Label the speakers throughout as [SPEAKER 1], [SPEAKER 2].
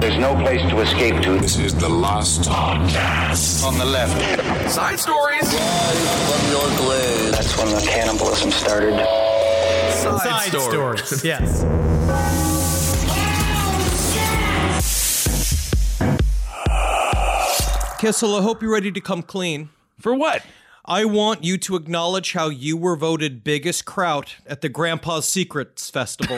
[SPEAKER 1] There's no place to escape to.
[SPEAKER 2] This is the last podcast.
[SPEAKER 3] On the left.
[SPEAKER 4] Side stories.
[SPEAKER 5] From your glade.
[SPEAKER 1] That's when the cannibalism started.
[SPEAKER 4] Side,
[SPEAKER 6] Side
[SPEAKER 4] stories.
[SPEAKER 6] stories. yes.
[SPEAKER 7] Kissel, I hope you're ready to come clean.
[SPEAKER 4] For what?
[SPEAKER 7] I want you to acknowledge how you were voted biggest kraut at the Grandpa's Secrets Festival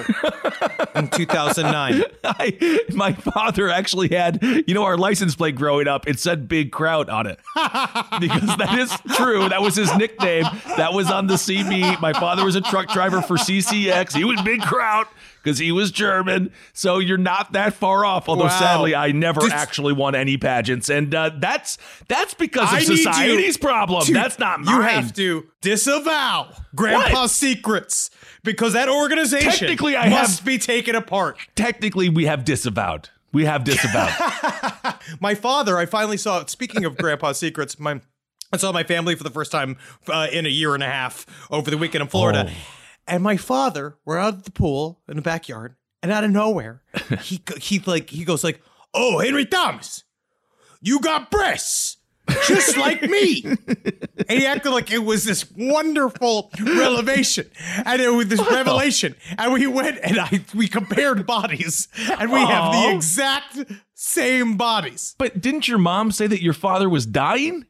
[SPEAKER 7] in 2009.
[SPEAKER 3] I, my father actually had, you know, our license plate growing up, it said Big Kraut on it. because that is true. That was his nickname. That was on the CB. My father was a truck driver for CCX. He was Big Kraut because he was German. So you're not that far off. Although
[SPEAKER 7] Wow.
[SPEAKER 3] sadly, I never actually won any pageants, and uh, that's that's because of
[SPEAKER 7] I need you
[SPEAKER 3] society's problem.
[SPEAKER 7] to-
[SPEAKER 3] that's not mine.
[SPEAKER 7] You have to disavow Grandpa's
[SPEAKER 3] What?
[SPEAKER 7] Secrets because that organization
[SPEAKER 3] Technically, I
[SPEAKER 7] must
[SPEAKER 3] have-
[SPEAKER 7] be taken apart.
[SPEAKER 3] Technically, we have disavowed. We have disavowed.
[SPEAKER 7] My father, I finally saw. Speaking of Grandpa's Secrets, my I saw my family for the first time uh, in a year and a half over the weekend in Florida,
[SPEAKER 3] Oh.
[SPEAKER 7] And my father, we're out at the pool in the backyard, and out of nowhere, he he like he goes like, "Oh, Henry Thomas, you got breasts." Just like me. And he acted like it was this wonderful revelation. And it was this revelation. And we went and I we compared bodies. And we have the exact same bodies.
[SPEAKER 3] but didn't your mom say that your father was dying?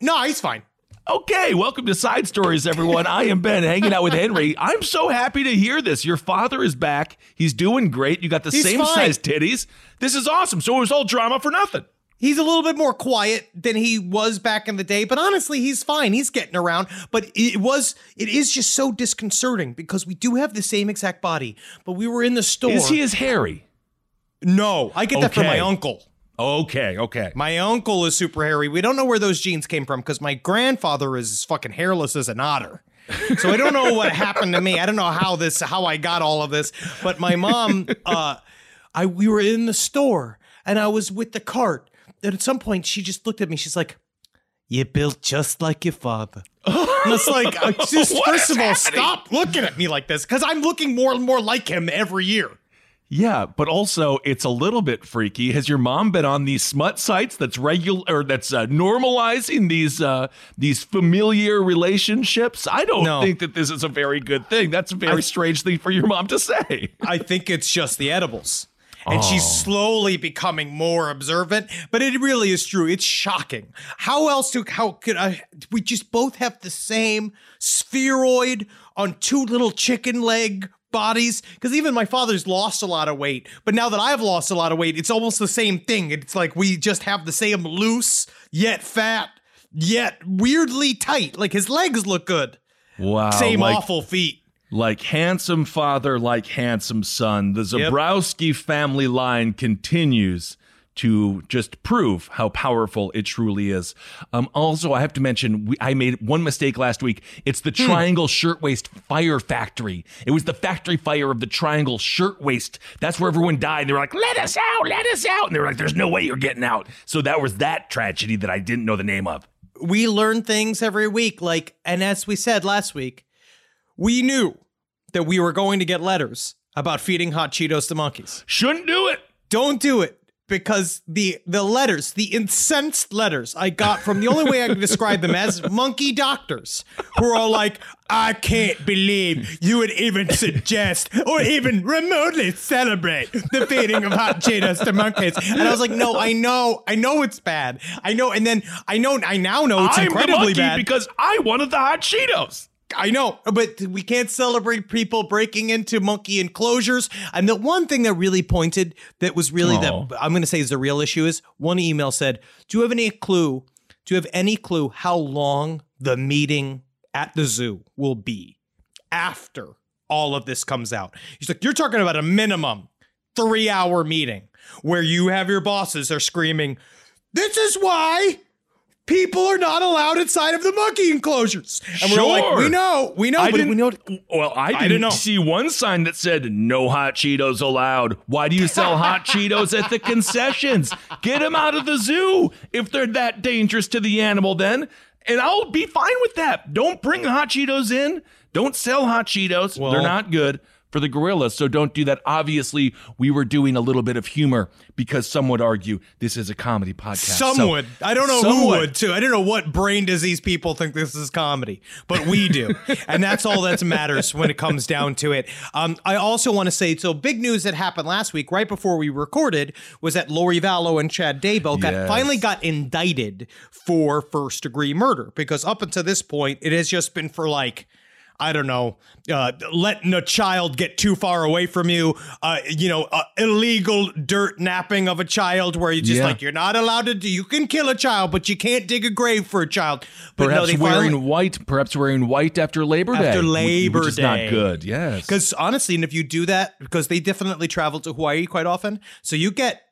[SPEAKER 7] No, he's fine.
[SPEAKER 3] Okay, welcome to Side Stories, everyone. I am Ben, hanging out with Henry. I'm so happy to hear this. Your father is back. He's doing great. You got the
[SPEAKER 7] He's
[SPEAKER 3] same
[SPEAKER 7] fine.
[SPEAKER 3] size titties. This is awesome. So it was all drama for nothing.
[SPEAKER 7] He's a little bit more quiet than he was back in the day, but honestly, he's fine. He's getting around. But it was, it is just so disconcerting because we do have the same exact body, but we were in the store.
[SPEAKER 3] Is he as hairy?
[SPEAKER 7] No, I get that from my uncle.
[SPEAKER 3] Okay, okay.
[SPEAKER 7] My uncle is super hairy. We don't know where those genes came from because my grandfather is as fucking hairless as an otter. So I don't know what happened to me. I don't know how this how I got all of this. But my mom, uh, I we were in the store and I was with the cart. And at some point she just looked at me. She's like, "You built just like your father." And it's like, just first of all,
[SPEAKER 3] happening?
[SPEAKER 7] stop looking at me like this because I'm looking more and more like him every year.
[SPEAKER 3] Yeah, but also it's a little bit freaky. Has your mom been on these smut sites that's regular or that's uh, normalizing these uh, these familiar relationships? I don't
[SPEAKER 7] No.
[SPEAKER 3] think that this is a very good thing. That's a very
[SPEAKER 7] I-
[SPEAKER 3] strange thing for your mom to say.
[SPEAKER 7] I think it's just the edibles. And she's
[SPEAKER 3] Oh.
[SPEAKER 7] slowly becoming more observant, but it really is true. It's shocking. How else do how could I we just both have the same spheroid on two little chicken leg bodies? Because even my father's lost a lot of weight, but now that I've lost a lot of weight, it's almost the same thing. It's like we just have the same loose, yet fat, yet weirdly tight. Like his legs look good.
[SPEAKER 3] Wow,
[SPEAKER 7] Same
[SPEAKER 3] like,
[SPEAKER 7] awful feet.
[SPEAKER 3] like handsome father, like handsome son. The
[SPEAKER 7] Yep.
[SPEAKER 3] Zebrowski family line continues to just prove how powerful it truly is. Um, also, I have to mention, we, I made one mistake last week. It's the
[SPEAKER 7] Hmm.
[SPEAKER 3] Triangle Shirtwaist Fire Factory. It was the factory fire of the Triangle Shirtwaist. That's where everyone died. They were like, "Let us out! Let us out!" And they were like, "There's no way you're getting out." So that was that tragedy that I didn't know the name of.
[SPEAKER 7] we learn things every week like and as we said last week we knew that we were going to get letters about feeding hot cheetos to monkeys
[SPEAKER 3] Shouldn't do it.
[SPEAKER 7] don't do it because the the letters, the incensed letters I got from the only way I can describe them as monkey doctors who are all like, I can't believe you would even suggest or even remotely celebrate the feeding of hot Cheetos to monkeys. And I was like, no, I know, I know it's bad. I know, and then I know, I now know it's
[SPEAKER 3] I'm the
[SPEAKER 7] incredibly
[SPEAKER 3] monkey
[SPEAKER 7] bad.
[SPEAKER 3] because I wanted the hot Cheetos.
[SPEAKER 7] I know, but we can't celebrate people breaking into monkey enclosures. And the one thing that really pointed that was really
[SPEAKER 3] Oh.
[SPEAKER 7] that I'm going to say is the real issue is one email said, "Do you have any clue? Do you have any clue how long the meeting at the zoo will be after all of this comes out?" He's like, "You're talking about a minimum three hour meeting where you have your bosses are screaming, this is why." People are not allowed inside of the monkey enclosures. And we're like,
[SPEAKER 3] Sure.
[SPEAKER 7] we know, we know,
[SPEAKER 3] I
[SPEAKER 7] but
[SPEAKER 3] didn't
[SPEAKER 7] we know
[SPEAKER 3] Well, I didn't,
[SPEAKER 7] didn't know.
[SPEAKER 3] see one sign that said no hot Cheetos allowed. Why do you sell hot Cheetos at the concessions? Get them out of the zoo if they're that dangerous to the animal then. And I'll be fine with that. Don't bring hot Cheetos in. Don't sell hot Cheetos.
[SPEAKER 7] Well-
[SPEAKER 3] they're not good for the gorillas. So don't do that. Obviously, we were doing a little bit of humor because some would argue this is a comedy podcast.
[SPEAKER 7] Some
[SPEAKER 3] So-
[SPEAKER 7] would. I don't know who
[SPEAKER 3] would.
[SPEAKER 7] would too. I don't know what brain disease people think this is comedy, but we do, and that's all that matters when it comes down to it. Um, I also want to say so. Big news that happened last week, right before we recorded, was that Lori Vallow and Chad Daybell got
[SPEAKER 3] Yes.
[SPEAKER 7] finally got indicted for first degree murder because up until this point, it has just been for like. I don't know, uh, letting a child get too far away from you, uh, you know, uh, illegal dirt napping of a child where you just
[SPEAKER 3] Yeah.
[SPEAKER 7] like, you're not allowed to do, you can kill a child, but you can't dig a grave for a child. But
[SPEAKER 3] Perhaps
[SPEAKER 7] they
[SPEAKER 3] wearing
[SPEAKER 7] finally-
[SPEAKER 3] white, perhaps wearing white after Labor Day.
[SPEAKER 7] After Labor
[SPEAKER 3] which is
[SPEAKER 7] Day.
[SPEAKER 3] not good. Yes.
[SPEAKER 7] Because honestly, and if you do that, because they definitely travel to Hawaii quite often, so you get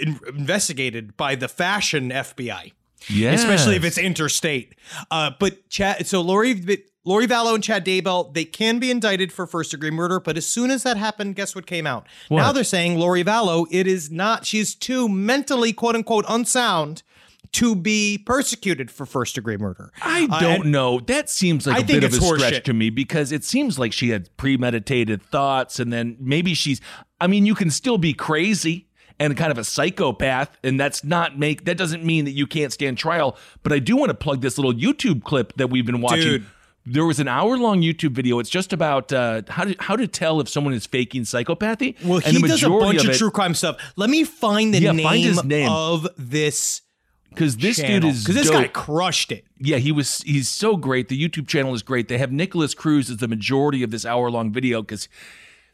[SPEAKER 7] in- investigated by the fashion FBI,
[SPEAKER 3] yes.
[SPEAKER 7] especially if it's interstate. Uh, but Chad, so Lori, Lori Vallow and Chad Daybell, they can be indicted for first degree murder. But as soon as that happened, guess what came out? Now they're saying Lori Vallow, it is not. She's too mentally quote unquote unsound. To be persecuted for first degree murder.
[SPEAKER 3] I
[SPEAKER 7] Uh,
[SPEAKER 3] don't
[SPEAKER 7] and-
[SPEAKER 3] know. That seems like
[SPEAKER 7] I
[SPEAKER 3] a bit of a stretch to me because it seems like she had premeditated thoughts and then maybe she's I mean, you can still be crazy and kind of a psychopath and that's not make that doesn't mean that you can't stand trial, but I do want to plug this little YouTube clip that we've been watching.
[SPEAKER 7] Dude.
[SPEAKER 3] There was an hour long YouTube video. It's just about uh, how to how to tell if someone is faking psychopathy.
[SPEAKER 7] Well,
[SPEAKER 3] And
[SPEAKER 7] he does a bunch of,
[SPEAKER 3] it-
[SPEAKER 7] true crime stuff. Let me find the
[SPEAKER 3] Yeah,
[SPEAKER 7] name,
[SPEAKER 3] find his name.
[SPEAKER 7] of this
[SPEAKER 3] because this
[SPEAKER 7] channel
[SPEAKER 3] dude is
[SPEAKER 7] because this guy crushed it.
[SPEAKER 3] yeah, he was he's so great. The YouTube channel is great. They have Nikolas Cruz as the majority of this hour long video because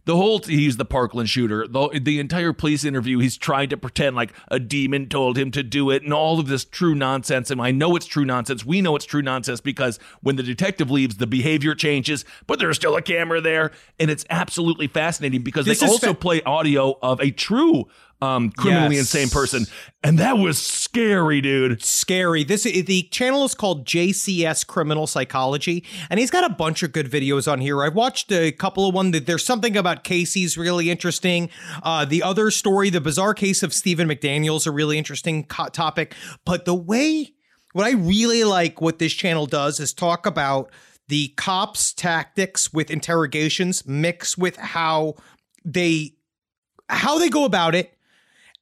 [SPEAKER 3] the whole he's the Parkland shooter. The, the entire police interview, he's trying to pretend like a demon told him to do it, and all of this true nonsense. And I know it's true nonsense. We know it's true nonsense because when the detective leaves, the behavior changes, but there's still a camera there, and it's absolutely fascinating because
[SPEAKER 7] This
[SPEAKER 3] they also
[SPEAKER 7] fa-
[SPEAKER 3] play audio of a true um, criminally
[SPEAKER 7] Yes.
[SPEAKER 3] insane person, and that was scary, dude.
[SPEAKER 7] Scary. This the channel is called JCS Criminal Psychology, and he's got a bunch of good videos on here. I watched a couple of one. that There's something about Casey's really interesting. Uh, the other story, the bizarre case of Stephen McDaniel's, a really interesting co- topic. But the way what I really like what this channel does is talk about the cops' tactics with interrogations mixed with how they how they go about it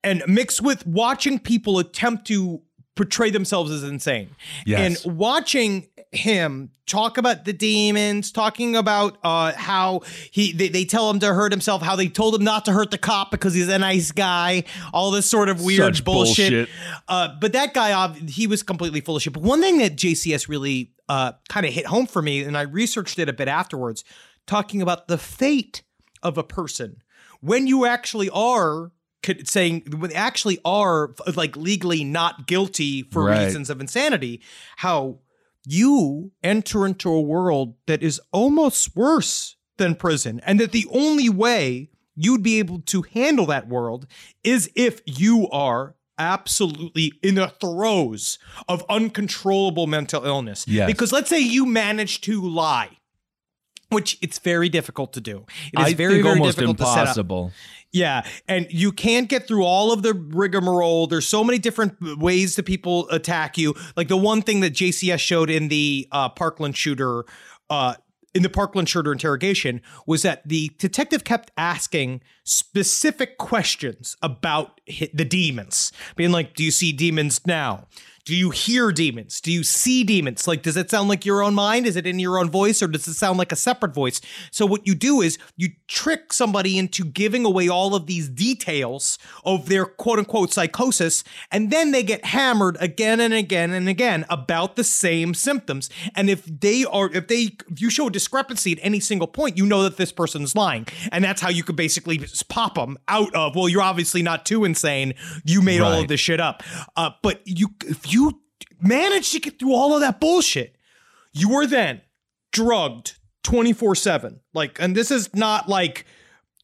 [SPEAKER 7] and mixed with watching people attempt to portray themselves as insane
[SPEAKER 3] Yes.
[SPEAKER 7] and watching him talk about the demons talking about uh how he they, they tell him to hurt himself how they told him not to hurt the cop because he's a nice guy all this sort of weird
[SPEAKER 3] Such
[SPEAKER 7] bullshit,
[SPEAKER 3] bullshit.
[SPEAKER 7] uh but that guy he was completely full of shit but one thing that jcs really uh kind of hit home for me and i researched it a bit afterwards talking about the fate of a person when you actually are could- saying when they actually are like legally not guilty for
[SPEAKER 3] Right.
[SPEAKER 7] reasons of insanity how you enter into a world that is almost worse than prison and that the only way you'd be able to handle that world is if you are absolutely in the throes of uncontrollable mental illness
[SPEAKER 3] Yes.
[SPEAKER 7] because let's say you manage to lie which it's very difficult to do. It is
[SPEAKER 3] I
[SPEAKER 7] very,
[SPEAKER 3] think
[SPEAKER 7] very
[SPEAKER 3] almost
[SPEAKER 7] difficult to set up.
[SPEAKER 3] impossible.
[SPEAKER 7] Yeah, and you can't get through all of the rigmarole. There's so many different ways that people attack you. Like the one thing that JCS showed in the uh, Parkland shooter uh, in the Parkland shooter interrogation was that the detective kept asking specific questions about the demons, being like, "Do you see demons now? Do you hear demons? Do you see demons? Like, does it sound like your own mind? Is it in your own voice, or does it sound like a separate voice?" So what you do is you trick somebody into giving away all of these details of their quote unquote psychosis, and then they get hammered again and again and again about the same symptoms. And if they are, if they, if you show a discrepancy at any single point, you know that this person's lying, and that's how you could basically just pop them out of. Well, you're obviously not too insane. You made all of this shit up. Uh, but you, if you manage to get through all of that bullshit, you were then drugged 24 7 like and this is not like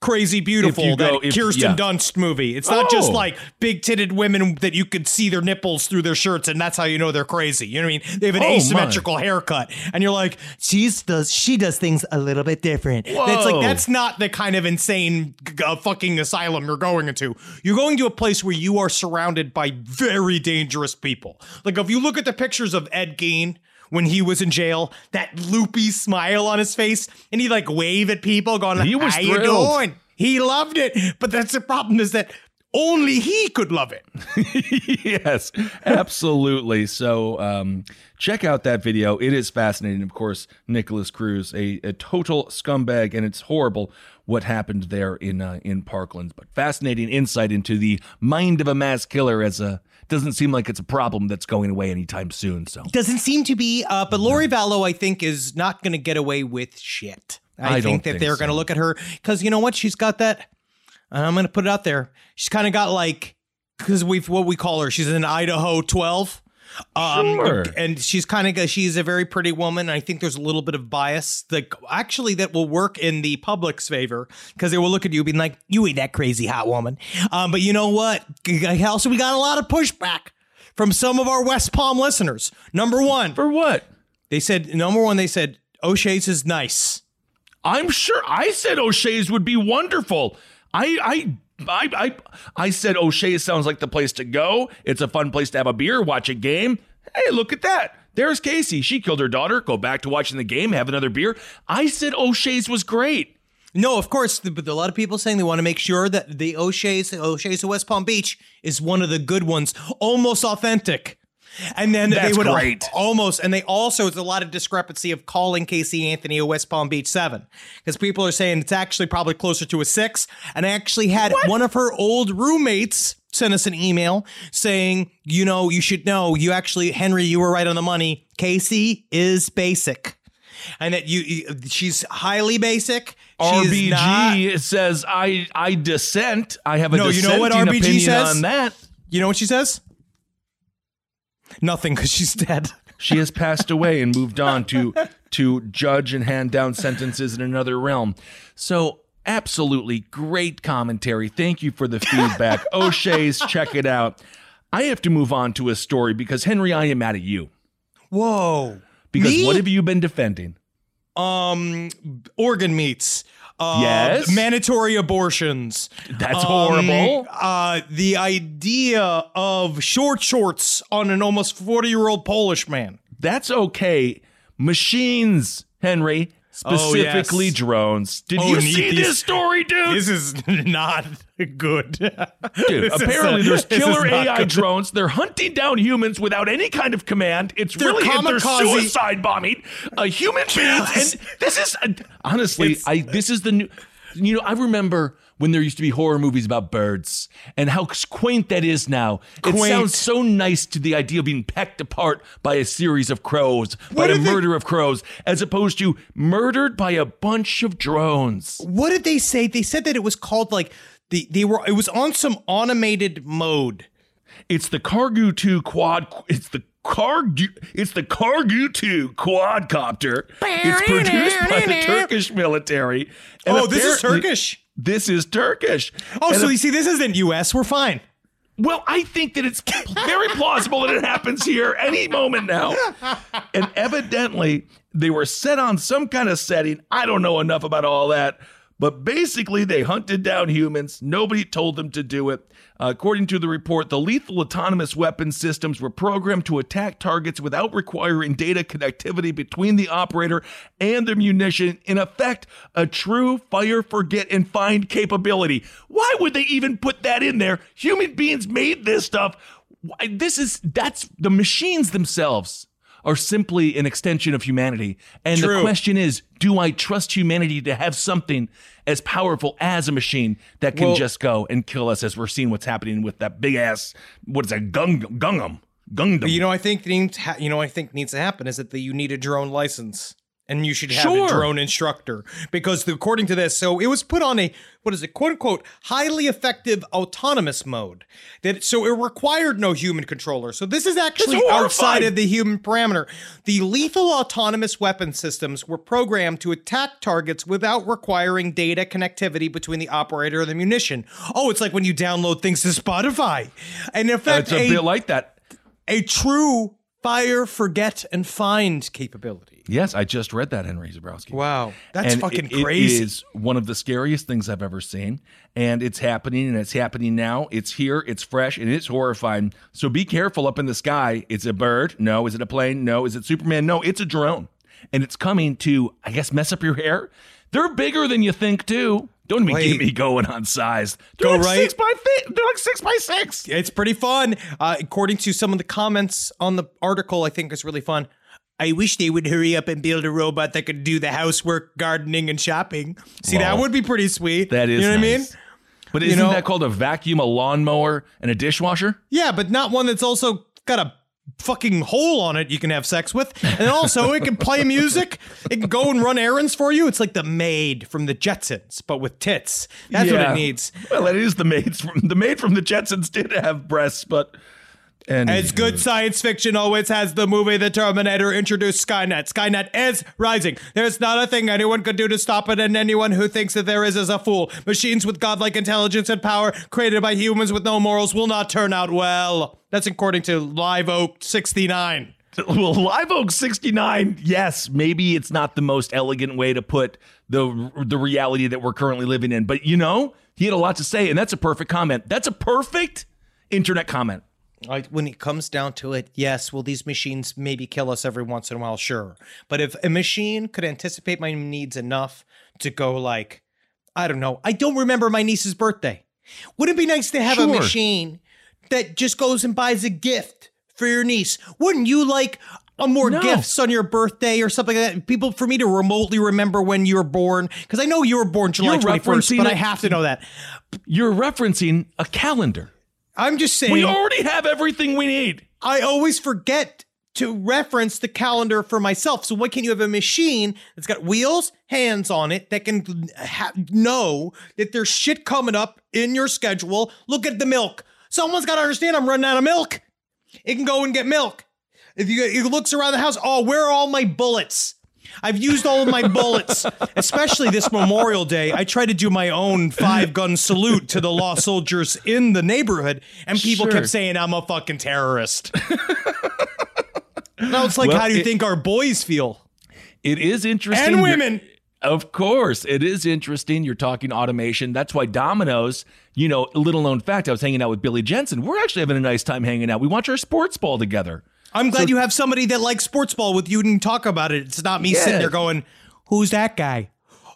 [SPEAKER 7] crazy beautiful
[SPEAKER 3] go-
[SPEAKER 7] that
[SPEAKER 3] if-
[SPEAKER 7] kirsten
[SPEAKER 3] yeah.
[SPEAKER 7] dunst movie. It's not just
[SPEAKER 3] Oh.
[SPEAKER 7] like big titted women that you could see their nipples through their shirts and that's how you know they're crazy. You know what i mean? They have an
[SPEAKER 3] Oh, my.
[SPEAKER 7] asymmetrical haircut and you're like she's does she does things a little bit different. That's like that's not the kind of insane uh, fucking asylum you're going into. You're going to a place where you are surrounded by very dangerous people. Like if you look at the pictures of ed gein when he was in jail, that loopy smile on his face, and he like wave at people, going,
[SPEAKER 3] He was
[SPEAKER 7] "How you doing?" He loved it, but that's the problem is that only he could love it.
[SPEAKER 3] yes, absolutely. So um, check out that video. It is fascinating. Of course, Nikolas Cruz, a, a total scumbag, and it's horrible what happened there in uh, in Parkland. But fascinating insight into the mind of a mass killer. As a doesn't seem like it's a problem that's going away anytime soon. So
[SPEAKER 7] Doesn't seem to be, uh, but Lori Vallow, I think, is not going to get away with shit. I,
[SPEAKER 3] I
[SPEAKER 7] think that
[SPEAKER 3] think
[SPEAKER 7] they're going to look at her because you know what? She's got that. and I'm going to put it out there. She's kind of got like because we've what we call her. She's an Idaho 12. Um,
[SPEAKER 3] Sure.
[SPEAKER 7] and she's kind of she's a very pretty woman. I think there's a little bit of bias that actually that will work in the public's favor because they will look at you being like, "You ain't that crazy hot woman." Um, but you know what? Also, we got a lot of pushback from some of our West Palm listeners. Number one,
[SPEAKER 3] for what?
[SPEAKER 7] they said number one, they said O'Shea's is nice.
[SPEAKER 3] I'm sure I said O'Shea's would be wonderful. I I I I, I said O'Shea's sounds like the place to go. It's a fun place to have a beer, watch a game. Hey, look at that. There's Casey. She killed her daughter. Go back to watching the game, have another beer. I said O'Shea's was great.
[SPEAKER 7] No, of course, but a lot of people saying they want to make sure that the O'Shea's, O'Shea's of West Palm Beach is one of the good ones, almost authentic. And then they would
[SPEAKER 3] great.
[SPEAKER 7] almost, and they also, it's a lot of discrepancy of calling Casey Anthony a West Palm Beach seven because people are saying it's actually probably closer to a six. And I actually had one of her old roommates send us an email saying, you know, you should know, you actually, Henry, you were right on the money. Casey is basic. And that you, you she's highly basic. She's not-
[SPEAKER 3] RBG says I I dissent. I have a
[SPEAKER 7] No, you know what RBG
[SPEAKER 3] opinion
[SPEAKER 7] says?
[SPEAKER 3] on that.
[SPEAKER 7] You know what she says? Nothing, because she's dead.
[SPEAKER 3] She has passed away and moved on to to judge and hand down sentences in another realm. So absolutely great commentary. Thank you for the feedback. O'Shea's, check it out. I have to move on to a story because Henry, I am mad at you.
[SPEAKER 7] Whoa.
[SPEAKER 3] Because
[SPEAKER 7] Me?
[SPEAKER 3] what have you been defending?
[SPEAKER 7] Um, organ meats. Uh,
[SPEAKER 3] Yes.
[SPEAKER 7] Mandatory abortions.
[SPEAKER 3] That's
[SPEAKER 7] Um,
[SPEAKER 3] horrible.
[SPEAKER 7] Uh, the idea of short shorts on an almost 40 year old Polish man.
[SPEAKER 3] That's okay. Machines, Henry,
[SPEAKER 7] Oh, yes.
[SPEAKER 3] specifically drones. Did
[SPEAKER 7] Oh,
[SPEAKER 3] you see
[SPEAKER 7] These-
[SPEAKER 3] this story, dude?
[SPEAKER 7] This is not good.
[SPEAKER 3] Dude, apparently
[SPEAKER 7] uh,
[SPEAKER 3] there's killer AI
[SPEAKER 7] good.
[SPEAKER 3] drones. They're hunting down humans without any kind of command. It's
[SPEAKER 7] They're
[SPEAKER 3] really they're suicide bombing a human beings. And this is uh, honestly,
[SPEAKER 7] It's-
[SPEAKER 3] I this is the new. You know, I remember when there used to be horror movies about birds and how quaint that is now. It sounds so nice to the idea of being pecked apart by a series of crows, by a
[SPEAKER 7] they-
[SPEAKER 3] murder of crows, as opposed to murdered by a bunch of drones.
[SPEAKER 7] What did they say? They said that it was called like the they were it was on some automated mode.
[SPEAKER 3] It's the Kargu 2 quad. It's the Kargu. It's the Kargu 2 quadcopter. It's produced by the Turkish military. and
[SPEAKER 7] oh, this is Turkish.
[SPEAKER 3] This is Turkish.
[SPEAKER 7] Oh,
[SPEAKER 3] And
[SPEAKER 7] so
[SPEAKER 3] a-
[SPEAKER 7] you see, this isn't U.S. We're fine.
[SPEAKER 3] well, I think that it's very plausible that it happens here any moment now. And evidently, they were set on some kind of setting. I don't know enough about all that, But basically, they hunted down humans. Nobody told them to do it. According to the report, the lethal autonomous weapon systems were programmed to attack targets without requiring data connectivity between the operator and the munition. In effect, a true fire, forget, and find capability. Why would they even put that in there? Human beings made this stuff. This is that's the machines themselves are simply an extension of humanity. And the question is, do I trust humanity to have something as powerful as a machine that can
[SPEAKER 7] Well-
[SPEAKER 3] just go and kill us as we're seeing what's happening with that big ass what is that gung gungam gungam
[SPEAKER 7] You know, I think needs ha- you know, I think needs to happen is that the, you need a drone license, and you should have
[SPEAKER 3] Sure.
[SPEAKER 7] a drone instructor because the, according to this, so it was put on a what is it, quote unquote, highly effective autonomous mode. That so it required no human controller. So this is actually outside of the human parameter. The lethal autonomous weapon systems were programmed to attack targets without requiring data connectivity between the operator and the munition. Oh, it's like when you download things to Spotify, and in fact,
[SPEAKER 3] it's a, bit like that
[SPEAKER 7] a true fire, forget, and find capability.
[SPEAKER 3] Yes i just read that henry zebrowski
[SPEAKER 7] Wow, that's
[SPEAKER 3] and
[SPEAKER 7] fucking
[SPEAKER 3] it- it
[SPEAKER 7] crazy.
[SPEAKER 3] is one of the scariest things I've ever seen, and it's happening, and it's happening now. It's here, it's fresh, and it's horrifying. So be careful up in the sky. It's a bird? No. Is it a plane? No. Is it Superman? No. It's a drone, and it's coming to, I guess, mess up your hair. They're bigger than you think, too. Don't even
[SPEAKER 7] Wait.
[SPEAKER 3] get me going on size. They're
[SPEAKER 7] Go
[SPEAKER 3] like
[SPEAKER 7] right-
[SPEAKER 3] six by thi- They're like six by six.
[SPEAKER 7] It's pretty fun. Uh, according to some of the comments on the article, I think it's really fun. I wish they would hurry up and build a robot that could do the housework, gardening, and shopping. See, that would be pretty sweet.
[SPEAKER 3] That is
[SPEAKER 7] you know what I mean?
[SPEAKER 3] But isn't
[SPEAKER 7] know-
[SPEAKER 3] that called a vacuum, a lawnmower, and a dishwasher?
[SPEAKER 7] Yeah, but not one that's also got a fucking hole on it you can have sex with. And also it can play music. It can go and run errands for you. It's like the maid from the Jetsons, but with tits. That's what it needs.
[SPEAKER 3] Well, it is the maids from the maid from the Jetsons did have breasts, but and
[SPEAKER 7] It's good science fiction always has the movie The Terminator introduced Skynet. Skynet is rising. There's not a thing anyone could do to stop it, and anyone who thinks that there is is a fool. Machines with godlike intelligence and power created by humans with no morals will not turn out well. That's according to Live Oak 69.
[SPEAKER 3] Well, Live Oak 69, yes, maybe it's not the most elegant way to put the the reality that we're currently living in, but you know, he had a lot to say, and that's a perfect comment. That's a perfect internet comment.
[SPEAKER 7] I, when it comes down to it, yes, will these machines maybe kill us every once in a while? Sure. But if a machine could anticipate my needs enough to go like, I don't know, I don't remember my niece's birthday. Wouldn't it be nice to have a machine that just goes and buys a gift for your niece? Wouldn't you like a more
[SPEAKER 3] No.
[SPEAKER 7] gifts on your birthday or something like that? People for me to remotely remember when you were born. Because I know you were born July
[SPEAKER 3] You're
[SPEAKER 7] 21st, but I have to know that.
[SPEAKER 3] You're referencing a calendar.
[SPEAKER 7] I'm just saying.
[SPEAKER 3] We already have everything we need.
[SPEAKER 7] I always forget to reference the calendar for myself. So why can't you have a machine that's got wheels, hands on it that can ha- know that there's shit coming up in your schedule? Look at the milk. Someone's got to understand I'm running out of milk. It can go and get milk. If you it looks around the house, oh, where are all my bullets? I've used all of my bullets, especially this Memorial Day. I tried to do my own five gun salute to the lost soldiers in the neighborhood, and people
[SPEAKER 3] Sure.
[SPEAKER 7] kept saying I'm a fucking terrorist. now it's like,
[SPEAKER 3] Well,
[SPEAKER 7] how do you
[SPEAKER 3] it-
[SPEAKER 7] think our boys feel?
[SPEAKER 3] It is interesting.
[SPEAKER 7] And women.
[SPEAKER 3] Of course, it is interesting. You're talking automation. That's why Domino's, you know, little known fact, I was hanging out with Billy Jensen. We're actually having a nice time hanging out. We watch our sports ball together.
[SPEAKER 7] I'm glad you have somebody that likes sports ball with you and talk about it. It's not me sitting there going, "Who's that guy?"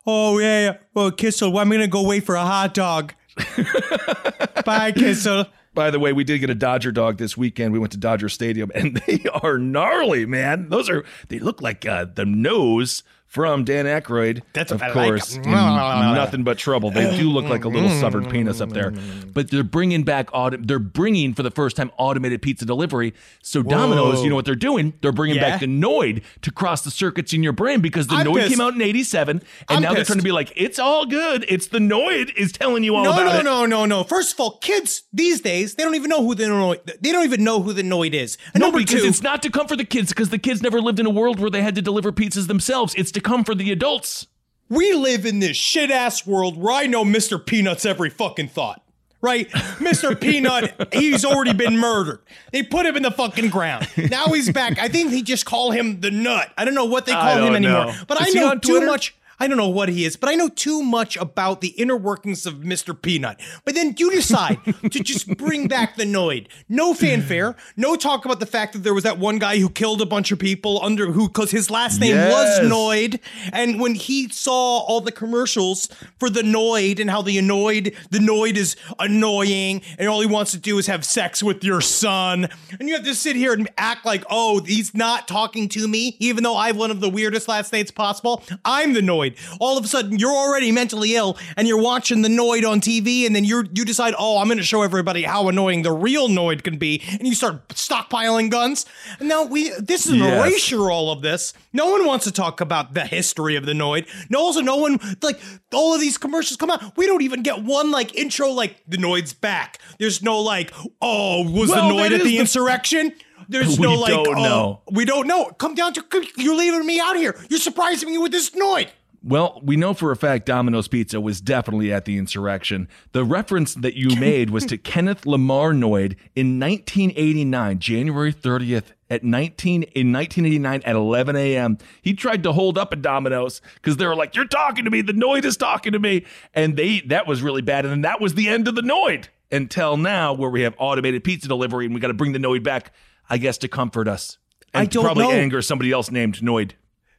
[SPEAKER 7] Oh yeah, yeah. Well, Kissel, I'm gonna go wait for a hot dog. Bye, Kissel.
[SPEAKER 3] By the way, we did get a Dodger dog this weekend. We went to Dodger Stadium, and they are gnarly, man. Those are they look like uh, the nose from Dan Aykroyd.
[SPEAKER 7] That's
[SPEAKER 3] of
[SPEAKER 7] like.
[SPEAKER 3] course, nothing but trouble. They do look like a little severed penis up there, but they're bringing back auto. They're bringing for the first time automated pizza delivery. So Domino's, you know what they're doing? They're bringing
[SPEAKER 7] Yeah?
[SPEAKER 3] back the Noid to cross the circuits in your brain because the
[SPEAKER 7] I'm
[SPEAKER 3] Noid
[SPEAKER 7] pissed.
[SPEAKER 3] came out in '87, and
[SPEAKER 7] I'm
[SPEAKER 3] now they're trying to be like, it's all good. It's the Noid is telling you all
[SPEAKER 7] No,
[SPEAKER 3] about
[SPEAKER 7] no,
[SPEAKER 3] it.
[SPEAKER 7] no, no, no. First of all, kids these days they don't even know who the Noid. They don't even know who the Noid is. And
[SPEAKER 3] No, because
[SPEAKER 7] two,
[SPEAKER 3] it's not to come for the kids, because the kids never lived in a world where they had to deliver pizzas themselves. It's to come for the adults.
[SPEAKER 7] we live in this shit ass world where I know Mr. Peanut's every fucking thought. Right? Mr. Peanut, he's already been murdered. They put him in the fucking ground. Now he's back. I think they just call him the nut. I don't know what they call him
[SPEAKER 3] don't
[SPEAKER 7] anymore.
[SPEAKER 3] know.
[SPEAKER 7] But
[SPEAKER 3] Is
[SPEAKER 7] I know too much. I don't know what he is, but I know too much about the inner workings of Mr. Peanut. But then you decide to just bring back the Noid. No fanfare, no talk about the fact that there was that one guy who killed a bunch of people under who because his last name
[SPEAKER 3] Yes.
[SPEAKER 7] was Noid. And when he saw all the commercials for the Noid and how the annoyed the Noid is annoying and all he wants to do is have sex with your son. And you have to sit here and act like, oh, he's not talking to me, even though I have one of the weirdest last names possible. I'm the Noid. All of a sudden, you're already mentally ill and you're watching the Noid on TV, and then you're you decide, oh, I'm gonna show everybody how annoying the real Noid can be, and you start stockpiling guns. And now we this is an
[SPEAKER 3] Yes.
[SPEAKER 7] erasure all of this. No one wants to talk about the history of the Noid. No, also no one like all of these commercials come out. We don't even get one like intro like the Noid's back. There's no like, oh, was
[SPEAKER 3] Well,
[SPEAKER 7] the Noid at the,
[SPEAKER 3] the-
[SPEAKER 7] insurrection? There's
[SPEAKER 3] We
[SPEAKER 7] no like,
[SPEAKER 3] don't
[SPEAKER 7] oh,
[SPEAKER 3] know.
[SPEAKER 7] we don't know. Come down to you're leaving me out here. You're surprising me with this Noid.
[SPEAKER 3] Well, we know for a fact Domino's Pizza was definitely at the insurrection. The reference that you made was to Kenneth Lamar Noid in 1989, January 30th at 19 in 1989 at 11 a.m. He tried to hold up a Domino's because they were like, "You're talking to me. The Noid is talking to me," and they that was really bad. And then that was the end of the Noid until now, where we have automated pizza delivery and we got to bring the Noid back, I guess, to comfort us. And
[SPEAKER 7] I don't
[SPEAKER 3] probably
[SPEAKER 7] know.
[SPEAKER 3] anger somebody else named Noid.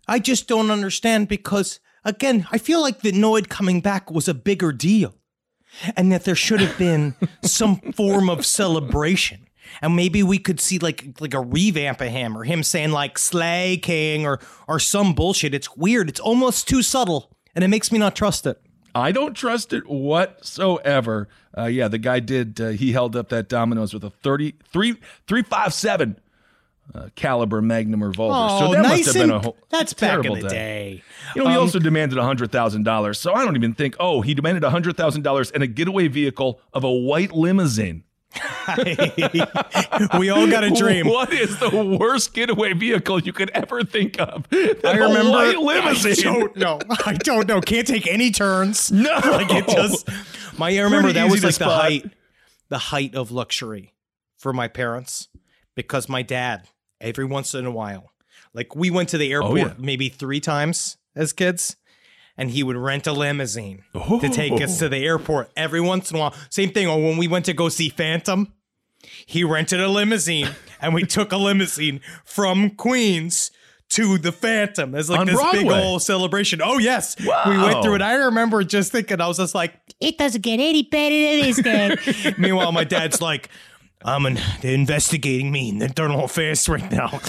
[SPEAKER 7] I just don't understand because again, I feel like the Noid coming back was a bigger deal. And that there should have been some form of celebration. And maybe we could see like like a revamp of him or him saying like Slay King or or some bullshit. It's weird. It's almost too subtle. And it makes me not trust it.
[SPEAKER 3] I don't trust it whatsoever. Uh, yeah, the guy did. Uh, he held up that Domino's with a 30, 3, 357 uh, caliber Magnum revolver. so that
[SPEAKER 7] Oh, nice
[SPEAKER 3] must have been a whole,
[SPEAKER 7] that's back in the day.
[SPEAKER 3] You know, he
[SPEAKER 7] Um,
[SPEAKER 3] also demanded hundred thousand dollars. So I don't even think. Oh, he demanded hundred thousand dollars and a getaway vehicle of a white limousine.
[SPEAKER 7] we all got a dream.
[SPEAKER 3] What is the worst getaway vehicle you could ever think of?
[SPEAKER 7] I remember.
[SPEAKER 3] white limousine.
[SPEAKER 7] I don't know. I don't know. Can't take any turns.
[SPEAKER 3] No.
[SPEAKER 7] like it just. My I remember
[SPEAKER 3] Pretty
[SPEAKER 7] that was like the height, the height of luxury for my parents, because my dad every once in a while, like we went to the oh, airport
[SPEAKER 3] Oh, yeah.
[SPEAKER 7] maybe three times as kids. And he would rent a limousine to take us to oh. the airport every once in a while. Same thing. Or when we went to go see Phantom, he rented a limousine and we took a limousine from Queens to the Phantom as like
[SPEAKER 3] On
[SPEAKER 7] this big old celebration. Oh yes, we went through it. I remember just thinking, I was just like,
[SPEAKER 6] It doesn't get any better than this, Dad.
[SPEAKER 7] Meanwhile, my dad's like, I'm an, they're investigating me in internal affairs right now.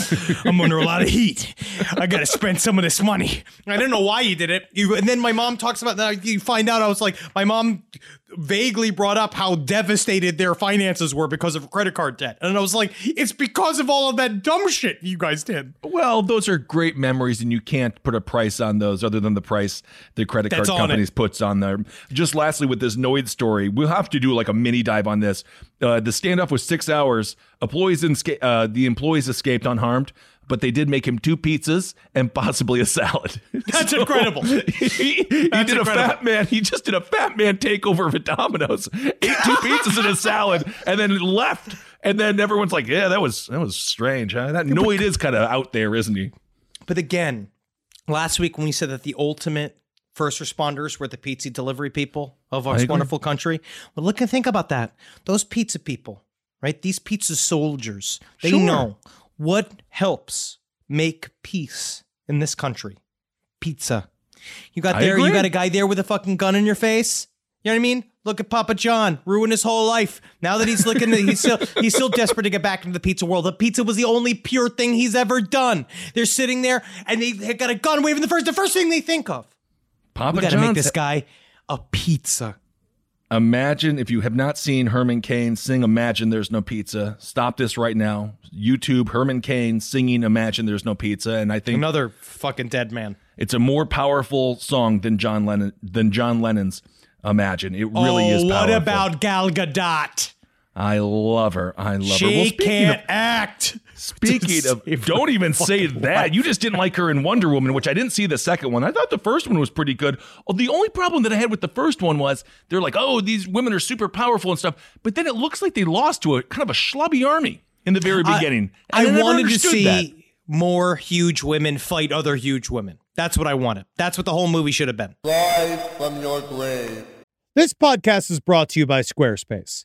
[SPEAKER 7] I'm under a lot of heat. I gotta spend some of this money. I don't know why you did it. You, and then my mom talks about that. You find out I was like, my mom vaguely brought up how devastated their finances were because of credit card debt. And I was like, it's because of all of that dumb shit you guys did.
[SPEAKER 3] Well, those are great memories, and you can't put a price on those other than the price the credit
[SPEAKER 7] That's
[SPEAKER 3] card companies
[SPEAKER 7] it.
[SPEAKER 3] puts on there. Just lastly, with this Noid story, we'll have to do like a mini dive on this. Uh, the standoff was six hours. Employees esca- uh, the employees escaped unharmed, but they did make him two pizzas and possibly a salad.
[SPEAKER 7] That's incredible.
[SPEAKER 3] he, he did a fat man. He just did a fat man takeover of a Domino's, ate two pizzas and a salad, and then left. And then everyone's like, "Yeah, that was that was strange. Huh? That Noid is kind of out there, isn't he?"
[SPEAKER 7] But again, last week when we said that the ultimate first responders were the pizza delivery people of our wonderful country, well, look and think about that. Those pizza people, right? These pizza soldiers, they
[SPEAKER 3] Sure.
[SPEAKER 7] know what helps make peace in this country. Pizza. You got
[SPEAKER 3] I
[SPEAKER 7] there, you got a guy there with a fucking gun in your face. You know what I mean? Look at Papa John, ruin his whole life. Now that he's looking, he's still he's still desperate to get back into the pizza world. The pizza was the only pure thing he's ever done. They're sitting there and they, got a gun waving the first the first thing they think of.
[SPEAKER 3] Papa
[SPEAKER 7] We got to make this guy a pizza.
[SPEAKER 3] Imagine if you have not seen Herman Cain sing Imagine There's No Pizza. Stop this right now. YouTube Herman Cain singing Imagine There's No Pizza. And I think
[SPEAKER 7] Another fucking dead man.
[SPEAKER 3] it's a more powerful song than John Lennon than John Lennon's Imagine. It really
[SPEAKER 7] oh,
[SPEAKER 3] is
[SPEAKER 7] what about Gal Gadot?
[SPEAKER 3] I love her. I love her. Well,
[SPEAKER 7] She
[SPEAKER 3] speaking
[SPEAKER 7] can't
[SPEAKER 3] of
[SPEAKER 7] act.
[SPEAKER 3] Speaking of, don't even say that. You just didn't like her in Wonder Woman, which I didn't see the second one. I thought the first one was pretty good. Oh, the only problem that I had with the first one was they're like, oh, these women are super powerful and stuff. But then it looks like they lost to a kind of a schlubby army in the very beginning.
[SPEAKER 7] I,
[SPEAKER 3] And never
[SPEAKER 7] wanted to see
[SPEAKER 3] that.
[SPEAKER 7] more huge women fight other huge women. That's what I wanted. That's what the whole movie should have been.
[SPEAKER 5] Rise from your grave.
[SPEAKER 8] This podcast is brought to you by Squarespace.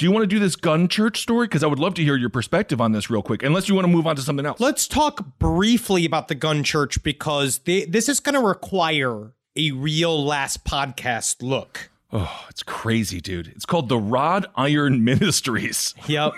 [SPEAKER 3] Do you want to do this gun church story? Because I would love to hear your perspective on this real quick, unless you want to move on to something else.
[SPEAKER 7] Let's talk briefly about the gun church because they, this is going to require a real last podcast look.
[SPEAKER 3] Oh, it's crazy, dude. It's called the Rod Iron Ministries.
[SPEAKER 7] Yep.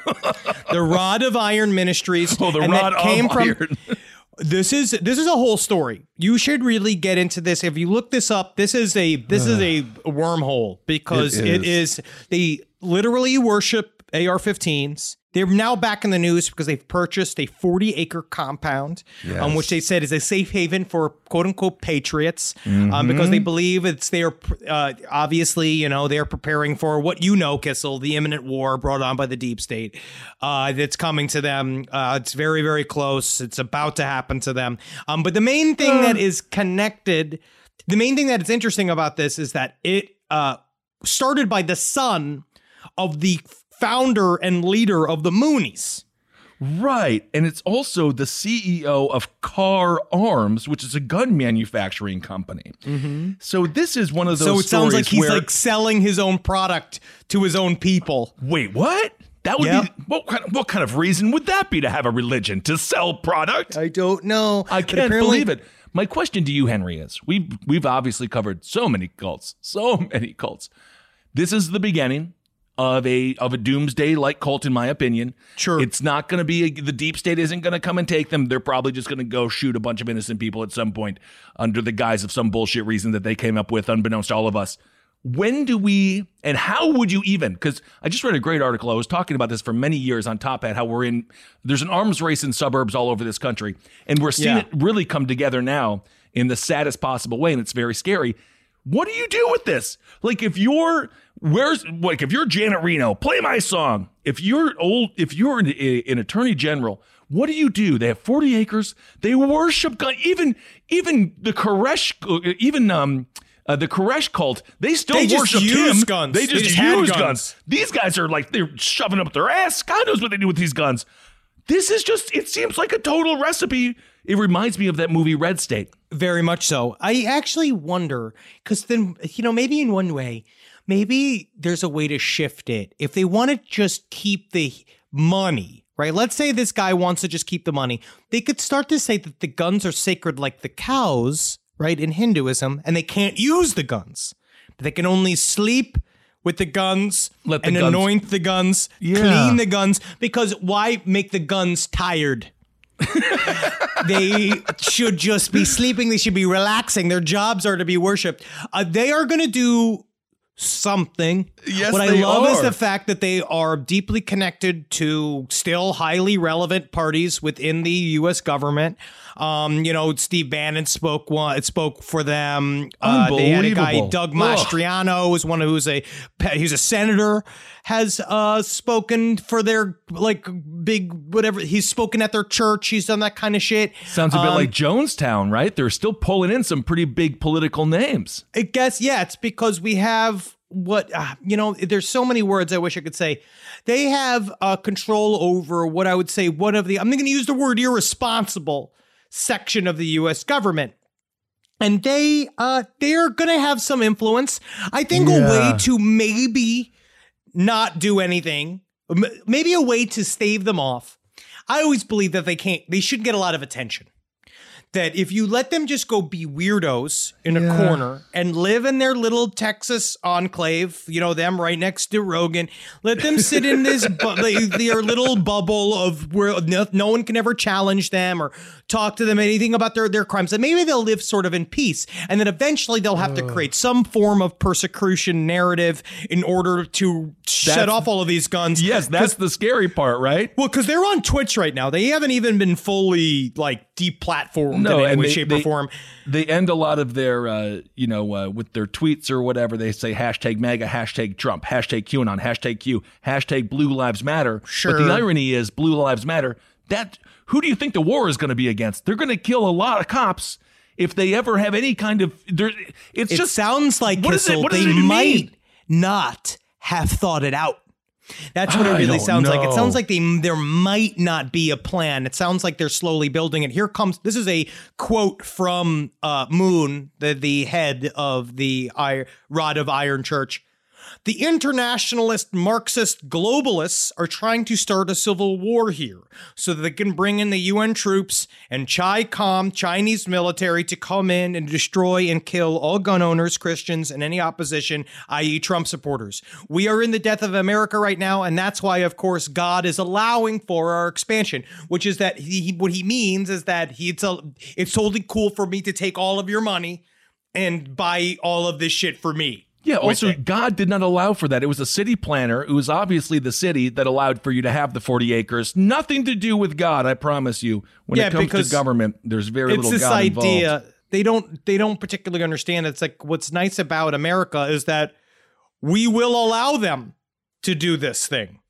[SPEAKER 7] the Rod of Iron Ministries.
[SPEAKER 3] Oh, the
[SPEAKER 7] and
[SPEAKER 3] Rod
[SPEAKER 7] came
[SPEAKER 3] of
[SPEAKER 7] from,
[SPEAKER 3] Iron.
[SPEAKER 7] This is this is a whole story. You should really get into this. If you look this up, this is a this is a wormhole because
[SPEAKER 3] It
[SPEAKER 7] it is they literally worship AR-15s. They're now back in the news because they've purchased a 40 acre compound, um, which they said is a safe haven for quote unquote patriots, um, because they believe it's they're uh, obviously you know they're preparing for what you know, Kissel, the imminent war brought on by the deep state uh, that's coming to them. Uh, it's very very close. It's about to happen to them. Um, but the main thing that is connected, the main thing that is interesting about this is that it uh, started by the son of the founder and leader of the Moonies.
[SPEAKER 3] Right. And it's also the CEO of Kahr Arms, which is a gun manufacturing company. Mm-hmm. So this is one of those
[SPEAKER 7] so it sounds like he's
[SPEAKER 3] where-
[SPEAKER 7] like selling his own product to his own people.
[SPEAKER 3] Wait, what? That would
[SPEAKER 7] Yep.
[SPEAKER 3] be what kind, of, what kind of reason would that be to have a religion to sell product?
[SPEAKER 7] I don't know.
[SPEAKER 3] I can't believe it. My question to you, Henry, is we've we've obviously covered so many cults, so many cults. This is the beginning of a of a doomsday like cult, in my opinion.
[SPEAKER 7] Sure.
[SPEAKER 3] it's not going to be a, the deep state isn't going to come and take them. They're probably just going to go shoot a bunch of innocent people at some point under the guise of some bullshit reason that they came up with, unbeknownst to all of us. When do we and how would you even? Because I just read a great article. I was talking about this for many years on Top Hat. How we're in there's an arms race in suburbs all over this country, and we're seeing
[SPEAKER 7] Yeah.
[SPEAKER 3] it really come together now in the saddest possible way, and it's very scary. What do you do with this? Like, if you're where's like if you're Janet Reno, play my song. If you're old, if you're an, an attorney general, what do you do? They have 40 acres. They worship God. Even even the Koresh, even um. Uh, the Koresh cult, they still
[SPEAKER 7] They just
[SPEAKER 3] worship
[SPEAKER 7] use
[SPEAKER 3] him.
[SPEAKER 7] guns.
[SPEAKER 3] They
[SPEAKER 7] They
[SPEAKER 3] just,
[SPEAKER 7] just
[SPEAKER 3] use
[SPEAKER 7] guns.
[SPEAKER 3] guns. These guys are like they're shoving up their ass. God knows what they do with these guns. This is just, it seems like a total recipe. It reminds me of that movie Red State.
[SPEAKER 7] Very much so. I actually wonder because then you know maybe in one way, maybe there's a way to shift it. If they want to just keep the money, right? Let's say this guy wants to just keep the money. They could start to say that the guns are sacred like the cows, right? In Hinduism, and they can't use the guns. They can only sleep with the guns
[SPEAKER 3] the
[SPEAKER 7] and
[SPEAKER 3] guns-
[SPEAKER 7] anoint the guns,
[SPEAKER 3] Yeah.
[SPEAKER 7] clean the guns because why make the guns tired? they should just be sleeping. They should be relaxing. Their jobs are to be worshipped. Uh, they are going to do something.
[SPEAKER 3] Yes,
[SPEAKER 7] what I love is the fact that they are deeply connected to still highly relevant parties within the U.S. government. Um, you know, Steve Bannon spoke one, spoke for them. Uh, they had a guy. Doug. Mastriano, is one who's a he's a senator, has uh spoken for their like big whatever. He's spoken at their church. He's done that kind of shit.
[SPEAKER 3] Sounds a bit
[SPEAKER 7] Um,
[SPEAKER 3] like Jonestown, right? They're still pulling in some pretty big political names.
[SPEAKER 7] I guess yeah, it's because we have what uh, you know. There's so many words I wish I could say. They have uh, control over what I would say one of the. I'm going to use the word irresponsible section of the U.S. government. And they uh they're gonna have some influence. I think a way to maybe not do anything, maybe a way to stave them off. I always believe that they can't they shouldn't get a lot of attention that if you let them just go be weirdos in a corner and live in their little Texas enclave, you know, them right next to Rogan, let them sit in this, bu- their little bubble of where no, no one can ever challenge them or talk to them anything about their, their crimes. And maybe they'll live sort of in peace. And then eventually they'll have to create some form of persecution narrative in order to shut off all of these guns.
[SPEAKER 3] Yes, that's the scary part, right?
[SPEAKER 7] Well, because they're on Twitch right now. They haven't even been fully like deplatformed
[SPEAKER 3] No,
[SPEAKER 7] in any way,
[SPEAKER 3] they-
[SPEAKER 7] shape,
[SPEAKER 3] they-
[SPEAKER 7] or form.
[SPEAKER 3] They end a lot of their, uh, you know, uh, with their tweets or whatever. They say hashtag MAGA, hashtag Trump, hashtag QAnon, hashtag Q, hashtag Blue Lives Matter.
[SPEAKER 7] Sure.
[SPEAKER 3] But the irony is, Blue Lives Matter. That who do you think the war is going to be against? They're going to kill a lot of cops if they ever have any kind of. there- It's
[SPEAKER 7] It
[SPEAKER 3] just
[SPEAKER 7] sounds like
[SPEAKER 3] what is it- what
[SPEAKER 7] they might
[SPEAKER 3] mean?
[SPEAKER 7] not have thought it out. That's what it really sounds like. It sounds like they there might not be a plan. It sounds like they're slowly building it. Here comes this is a quote from uh, Moon, the the head of the I- Rod of Iron Church. The internationalist Marxist globalists are trying to start a civil war here so that they can bring in the UN troops and Chi Com, Chinese military, to come in and destroy and kill all gun owners, Christians, and any opposition, i.e., Trump supporters. We are in the death of America right now, and that's why, of course, God is allowing for our expansion, which is that he- what he means is that he, it's, a, it's totally cool for me to take all of your money and buy all of this shit for me.
[SPEAKER 3] Yeah, also,
[SPEAKER 7] it.
[SPEAKER 3] God did not allow for that. It was a city planner. It was obviously the city that allowed for you to have the 40 acres. Nothing to do with God, I promise you. When
[SPEAKER 7] Yeah,
[SPEAKER 3] it comes
[SPEAKER 7] because
[SPEAKER 3] to government, there's very
[SPEAKER 7] it's
[SPEAKER 3] little
[SPEAKER 7] this
[SPEAKER 3] God
[SPEAKER 7] idea
[SPEAKER 3] involved.
[SPEAKER 7] they don't they don't particularly understand it's like what's nice about america is that we will allow them to do this thing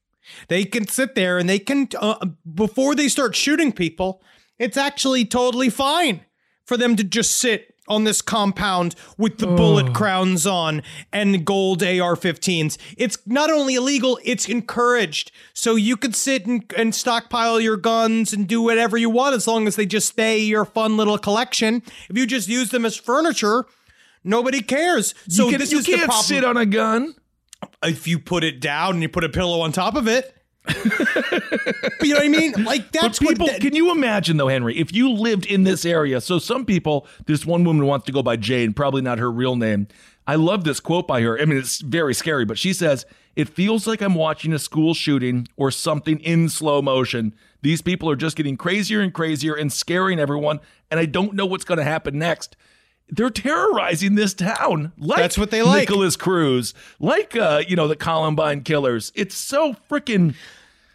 [SPEAKER 7] they can sit there and they can uh, before they start shooting people it's actually totally fine for them to just sit on this compound with the bullet crowns on and gold AR-15s. It's not only illegal, it's encouraged. So you could sit and, and stockpile your guns and do whatever you want as long as they just stay your fun little collection. If you just use them as furniture, nobody cares. So
[SPEAKER 3] you, can,
[SPEAKER 7] this
[SPEAKER 3] you
[SPEAKER 7] is
[SPEAKER 3] can't
[SPEAKER 7] problem.
[SPEAKER 3] sit on a gun.
[SPEAKER 7] if you put it down and you put a pillow on top of it. But you know what I mean? Like that's
[SPEAKER 3] but people,
[SPEAKER 7] that-
[SPEAKER 3] can you imagine though, Henry, if you lived in this area? So some people, this one woman wants to go by Jane, probably not her real name. I love this quote by her. I mean, it's very scary, but she says, "It feels like I'm watching a school shooting or something in slow motion. These people are just getting crazier and crazier and scaring everyone, and I don't know what's going to happen next." They're terrorizing this town. Like
[SPEAKER 7] That's what they like.
[SPEAKER 3] Nikolas Cruz, like uh, you know the Columbine killers. It's so freaking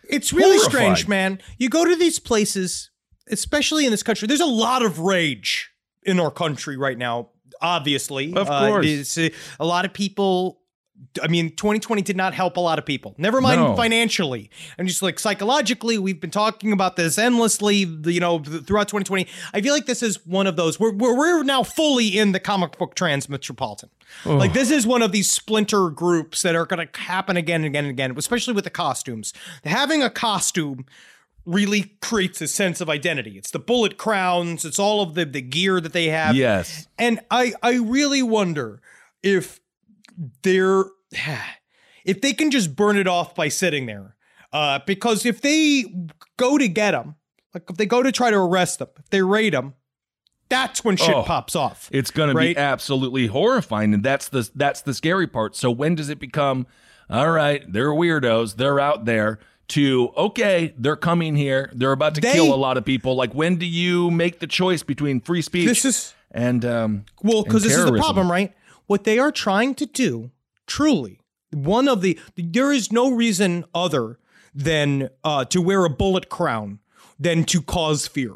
[SPEAKER 7] It's really
[SPEAKER 3] Horrified.
[SPEAKER 7] strange, man. You go to these places, especially in this country. There's a lot of rage in our country right now. Obviously,
[SPEAKER 3] Of
[SPEAKER 7] Uh,
[SPEAKER 3] course.
[SPEAKER 7] uh, a lot of people. I mean, 2020 did not help a lot of people. Never mind
[SPEAKER 3] No.
[SPEAKER 7] financially, and just like psychologically, we've been talking about this endlessly. You know, throughout 2020, I feel like this is one of those. We're we're, we're now fully in the comic book Transmetropolitan. Like this is one of these splinter groups that are going to happen again and again and again, especially with the costumes. Having a costume really creates a sense of identity. It's the bullet crowns, it's all of the the gear that they have.
[SPEAKER 3] Yes.
[SPEAKER 7] And I I really wonder if they're if they can just burn it off by sitting there. Uh, because if they go to get them, like if they go to try to arrest them, if they raid them, that's when shit
[SPEAKER 3] Oh,
[SPEAKER 7] pops off.
[SPEAKER 3] It's going
[SPEAKER 7] Right?
[SPEAKER 3] to be absolutely horrifying, and that's the that's the scary part. So when does it become? All right, they're weirdos. They're out there. To okay, they're coming here. They're about to
[SPEAKER 7] They-
[SPEAKER 3] kill a lot of people. Like when do you make the choice between free speech
[SPEAKER 7] This is
[SPEAKER 3] and um?
[SPEAKER 7] Well, because this is the problem, right? What they are trying to do, truly, one of the there is no reason other than uh, to wear a bullet crown than to cause fear.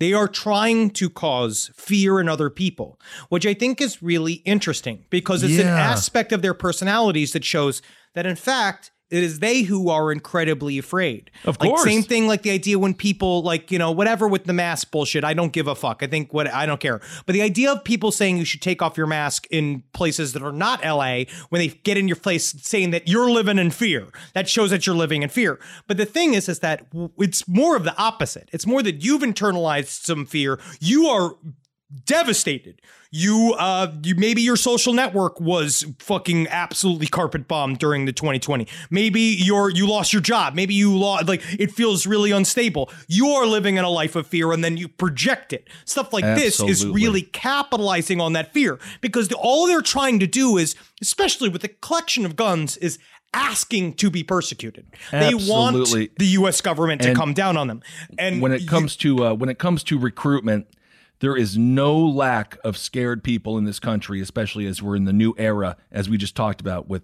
[SPEAKER 7] They are trying to cause fear in other people, which I think is really interesting because it's an aspect of their personalities that shows that, in fact, it is they who are incredibly afraid.
[SPEAKER 3] Of
[SPEAKER 7] Like,
[SPEAKER 3] course.
[SPEAKER 7] same thing like the idea when people like you know whatever with the mask bullshit i don't give a fuck. I think what i don't care. But the idea of people saying you should take off your mask in places that are not la when they get in your place saying that you're living in fear that shows that you're living in fear. But the thing is is that it's more of the opposite. It's more that you've internalized some fear. You are devastated. You uh you maybe your social network was fucking absolutely carpet bombed during the 2020. Maybe your you lost your job. Maybe you lost like it feels really unstable. You are living in a life of fear and then you project it. Stuff like this is really capitalizing on that fear because the, all they're trying to do is especially with the collection of guns is asking to be persecuted. They want the US government to
[SPEAKER 3] And
[SPEAKER 7] come down on them. And
[SPEAKER 3] when it comes to uh, when it comes to recruitment, there is no lack of scared people in this country, especially as we're in the new era, as we just talked about with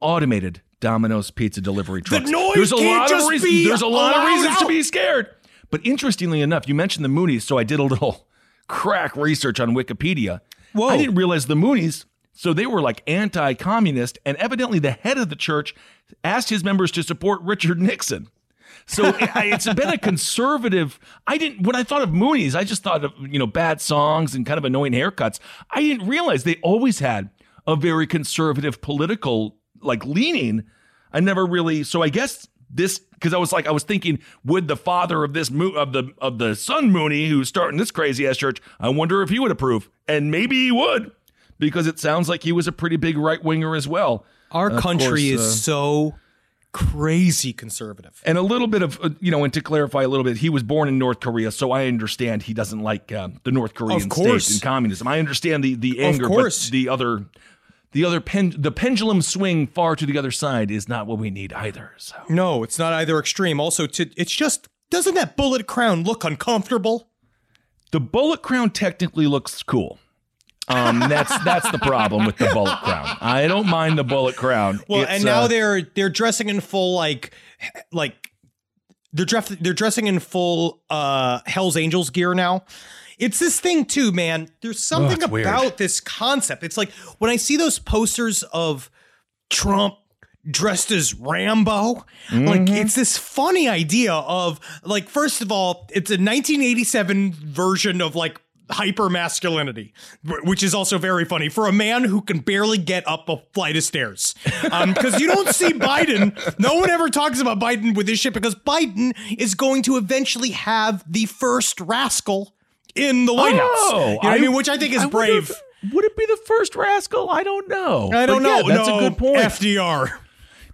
[SPEAKER 3] automated Domino's pizza delivery trucks.
[SPEAKER 7] noise
[SPEAKER 3] there's a lot of reasons. There's a lot of reasons to be scared. But interestingly enough, you mentioned the Moonies, so I did a little crack research on Wikipedia.
[SPEAKER 7] Whoa.
[SPEAKER 3] I didn't realize the Moonies. So they were like anti-communist, and evidently the head of the church asked his members to support Richard Nixon. So it, it's been a conservative. I didn't when I thought of Moonies, I just thought of you know bad songs and kind of annoying haircuts. I didn't realize they always had a very conservative political like leaning. I never really. So I guess this because I was like I was thinking, would the father of this mo- of the of the son Mooney who's starting this crazy ass church? I wonder if he would approve, and maybe he would because it sounds like he was a pretty big right winger as well.
[SPEAKER 7] our
[SPEAKER 3] Of
[SPEAKER 7] country
[SPEAKER 3] course,
[SPEAKER 7] is
[SPEAKER 3] uh,
[SPEAKER 7] so crazy conservative.
[SPEAKER 3] And a little bit of, uh, you know, and to clarify a little bit, he was born in North Korea, so I understand he doesn't like uh, the North Korean state and communism. I understand the the anger,
[SPEAKER 7] course.
[SPEAKER 3] but the other, the other pen, the pendulum swing far to the other side is not what we need either. So
[SPEAKER 7] No, it's not either extreme. Also, to it's just doesn't that bullet crown look uncomfortable?
[SPEAKER 3] the bullet crown technically looks cool. Um, that's that's the problem with the bullet crown. I don't mind the bullet crown.
[SPEAKER 7] Well,
[SPEAKER 3] It's,
[SPEAKER 7] and now
[SPEAKER 3] uh,
[SPEAKER 7] they're they're dressing in full like like they're dress, they're dressing in full uh Hell's Angels gear now. It's this thing too, man. There's something
[SPEAKER 3] it's weird.
[SPEAKER 7] about this concept. It's like when I see those posters of Trump dressed as Rambo, like
[SPEAKER 3] Mm-hmm.
[SPEAKER 7] it's this funny idea of like first of all, it's a 1987 version of like hyper masculinity, which is also very funny for a man who can barely get up a flight of stairs. Um, because you don't see Biden. No one ever talks about Biden with this shit because Biden is going to eventually have the first rascal in the White oh, House.
[SPEAKER 3] Oh,
[SPEAKER 7] You know what I, mean, which I think is
[SPEAKER 3] wonder
[SPEAKER 7] brave.
[SPEAKER 3] would it be the first rascal? I don't know.
[SPEAKER 7] I don't
[SPEAKER 3] But yeah,
[SPEAKER 7] know.
[SPEAKER 3] that's
[SPEAKER 7] no,
[SPEAKER 3] a good point.
[SPEAKER 7] FDR.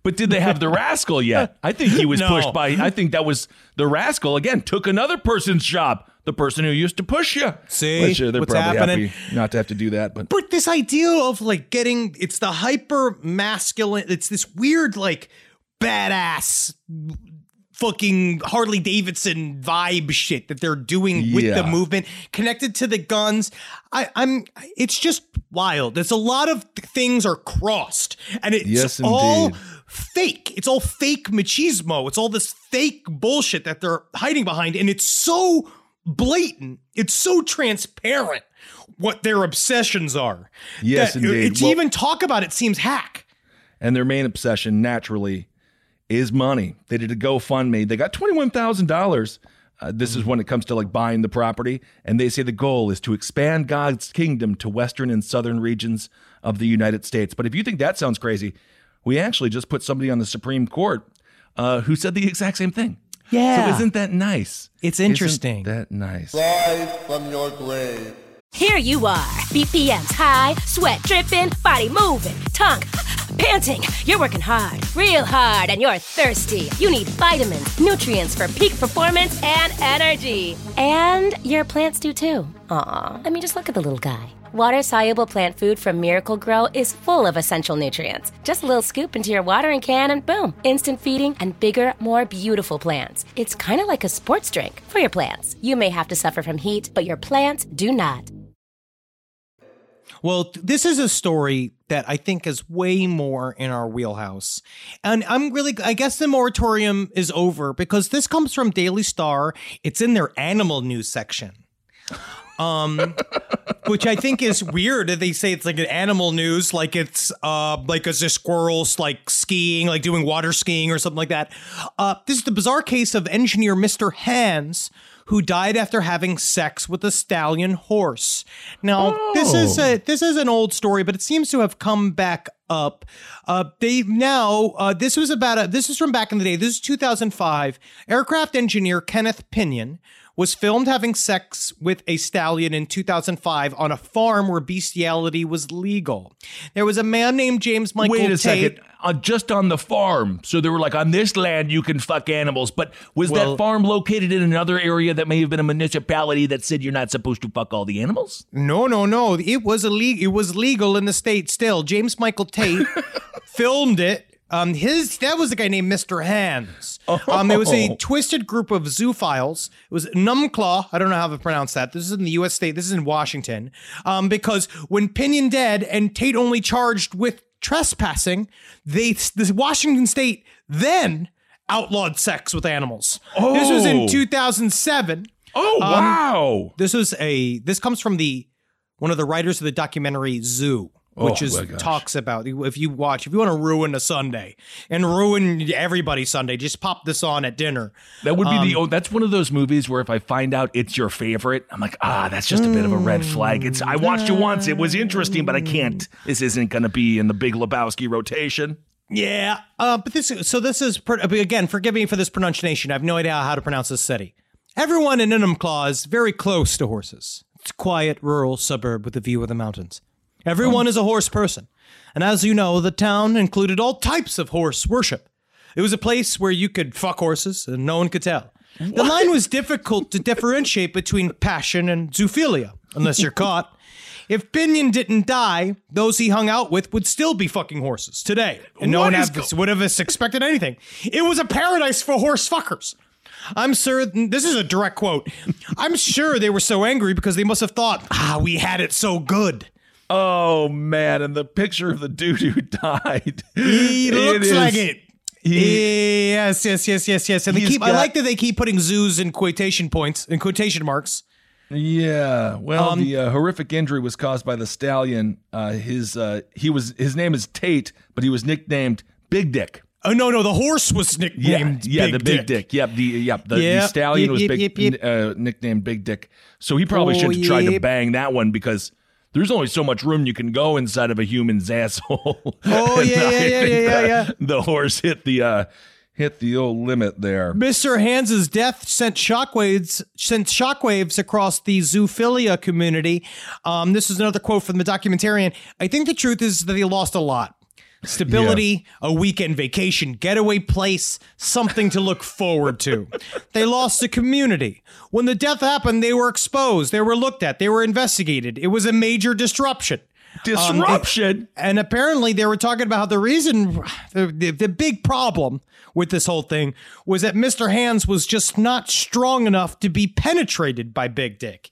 [SPEAKER 3] But did they have the rascal yet? I think he was
[SPEAKER 7] No.
[SPEAKER 3] pushed by. I think that was the rascal again. Took another person's job. The person who used to push you.
[SPEAKER 7] See?
[SPEAKER 3] Which, uh, they're
[SPEAKER 7] What's
[SPEAKER 3] probably
[SPEAKER 7] happening?
[SPEAKER 3] happy not to have to do that. But
[SPEAKER 7] But this idea of like getting it's the hyper masculine, it's this weird, like badass fucking Harley Davidson vibe shit that they're doing with
[SPEAKER 3] Yeah.
[SPEAKER 7] the movement connected to the guns. I, I'm it's just wild. There's a lot of things are crossed and it's
[SPEAKER 3] Yes,
[SPEAKER 7] all
[SPEAKER 3] indeed.
[SPEAKER 7] Fake. It's all fake machismo. It's all this fake bullshit that they're hiding behind. And it's so blatant. It's so transparent what their obsessions are.
[SPEAKER 3] Yes, indeed.
[SPEAKER 7] It's
[SPEAKER 3] Well-
[SPEAKER 7] even talk about it seems hack.
[SPEAKER 3] and their main obsession naturally is money. They did a GoFundMe. They got twenty one thousand dollars. Uh, this is when it comes to like buying the property, and they say the goal is to expand God's kingdom to western and southern regions of the United States. But if you think that sounds crazy, we actually just put somebody on the Supreme Court uh, who said the exact same thing.
[SPEAKER 7] Yeah.
[SPEAKER 3] So isn't that nice?
[SPEAKER 7] It's
[SPEAKER 3] Isn't
[SPEAKER 7] interesting.
[SPEAKER 3] that nice.
[SPEAKER 5] Rise from your grave.
[SPEAKER 9] Here you are, BPMs high, sweat dripping, body moving, tongue panting. You're working hard, real hard, and you're thirsty. You need vitamins, nutrients for peak performance and energy. And your plants do too. Aw, I mean, just look at the little guy. Water soluble plant food from Miracle-Gro is full of essential nutrients. Just a little scoop into your watering can, and boom, instant feeding and bigger, more beautiful plants. It's kind of like a sports drink for your plants. You may have to suffer from heat, but your plants do not.
[SPEAKER 7] Well, this is a story that I think is way more in our wheelhouse. And I'm really, I guess the moratorium is over because this comes from Daily Star. It's in their animal news section. Um, which I think is weird they say it's like an animal news, like it's uh like it's just squirrels like skiing, like doing water skiing or something like that. Uh, this is the bizarre case of engineer Mr. Hands who died after having sex with a stallion horse. Now, this is a this is an old story, but it seems to have come back up. Uh, they now uh, this was about a this is from back in the day. This is 2005. Aircraft engineer Kenneth Pinyan was filmed having sex with a stallion in 2005 on a farm where bestiality was legal. There was a man named James Michael
[SPEAKER 3] Wait a
[SPEAKER 7] Tate.
[SPEAKER 3] second. Uh, just on the farm. So they were like, on this land, you can fuck animals. But was
[SPEAKER 7] Well-
[SPEAKER 3] that farm located in another area that may have been a municipality that said you're not supposed to fuck all the animals?
[SPEAKER 7] No, no, no. It was illegal. It was legal in the state still. James Michael Tate filmed it. Um, his that was a guy named Mr. Hands. Um, it was a
[SPEAKER 3] Oh.
[SPEAKER 7] twisted group of zoophiles. It was Numclaw. I don't know how to pronounce that. This is in the U.S. state. This is in Washington. Um, because when Pinyan dead and Tate only charged with trespassing, they the Washington state then outlawed sex with animals. This was in
[SPEAKER 3] Oh.
[SPEAKER 7] 2007.
[SPEAKER 3] Oh,
[SPEAKER 7] Um,
[SPEAKER 3] wow.
[SPEAKER 7] This was a this comes from the one of the writers of the documentary Zoo, which
[SPEAKER 3] Oh,
[SPEAKER 7] is talks about if you watch if you want to ruin a Sunday and ruin everybody's Sunday, just pop this on at dinner.
[SPEAKER 3] That would be the.
[SPEAKER 7] Um,
[SPEAKER 3] Oh, that's one of those movies where if I find out it's your favorite, I'm like, ah, that's just a bit of a red flag. It's. I watched it once. It was interesting, but I can't. This isn't going to be in the Big Lebowski rotation.
[SPEAKER 7] Yeah, uh, but this so this is again. Forgive me for this pronunciation. I have no idea how to pronounce this city. Everyone in Enumclaw is very close to horses. It's a quiet, rural suburb with a view of the mountains. Everyone is a horse person, and as you know, the town included all types of horse worship. It was a place where you could fuck horses, and no one could tell. The line was difficult to differentiate between passion and zoophilia, unless you're caught. If Pinyan didn't die, those he hung out with would still be fucking horses today, and no
[SPEAKER 3] What
[SPEAKER 7] one
[SPEAKER 3] is
[SPEAKER 7] have, would have expected anything. It was a paradise for horse fuckers. I'm sure this is a direct quote. I'm sure they were so angry because they must have thought, ah, we had it so good.
[SPEAKER 3] Oh man! And the picture of the dude who died.
[SPEAKER 7] He
[SPEAKER 3] It
[SPEAKER 7] looks
[SPEAKER 3] is-
[SPEAKER 7] like it.
[SPEAKER 3] he-
[SPEAKER 7] yes, yes, yes, yes, yes. And they keep. I like that they keep putting zoos in quotation points in quotation marks.
[SPEAKER 3] Yeah. Well,
[SPEAKER 7] Um,
[SPEAKER 3] the uh, horrific injury was caused by the stallion. Uh, his uh, he was his name is Tate, but he was nicknamed Big Dick.
[SPEAKER 7] Oh no, no, the horse was nicknamed.
[SPEAKER 3] yeah,
[SPEAKER 7] Big
[SPEAKER 3] the Big
[SPEAKER 7] Dick.
[SPEAKER 3] Dick. Yep, the yep the, the stallion
[SPEAKER 7] yep,
[SPEAKER 3] was
[SPEAKER 7] yep,
[SPEAKER 3] big,
[SPEAKER 7] yep, yep.
[SPEAKER 3] Uh, nicknamed Big Dick. So he probably
[SPEAKER 7] Oh,
[SPEAKER 3] should have tried to bang that one because there's only so much room you can go inside of a human's asshole.
[SPEAKER 7] Oh, yeah, yeah, yeah, yeah, yeah,
[SPEAKER 3] the- horse hit the uh, hit the old limit there.
[SPEAKER 7] Mr. Hands's death sent shockwaves sent shockwaves across the zoophilia community. Um, this is another quote from the documentarian. I think the truth is that he lost a lot. Stability, a weekend vacation, getaway place, something to look forward to. They lost a community. When the death happened, they were exposed, they were looked at, they were investigated. It was a major disruption. Um,
[SPEAKER 3] Disruption.
[SPEAKER 7] and apparently, they were talking about how the reason, the, the, the big problem with this whole thing was that Mr. Hands was just not strong enough to be penetrated by Big Dick.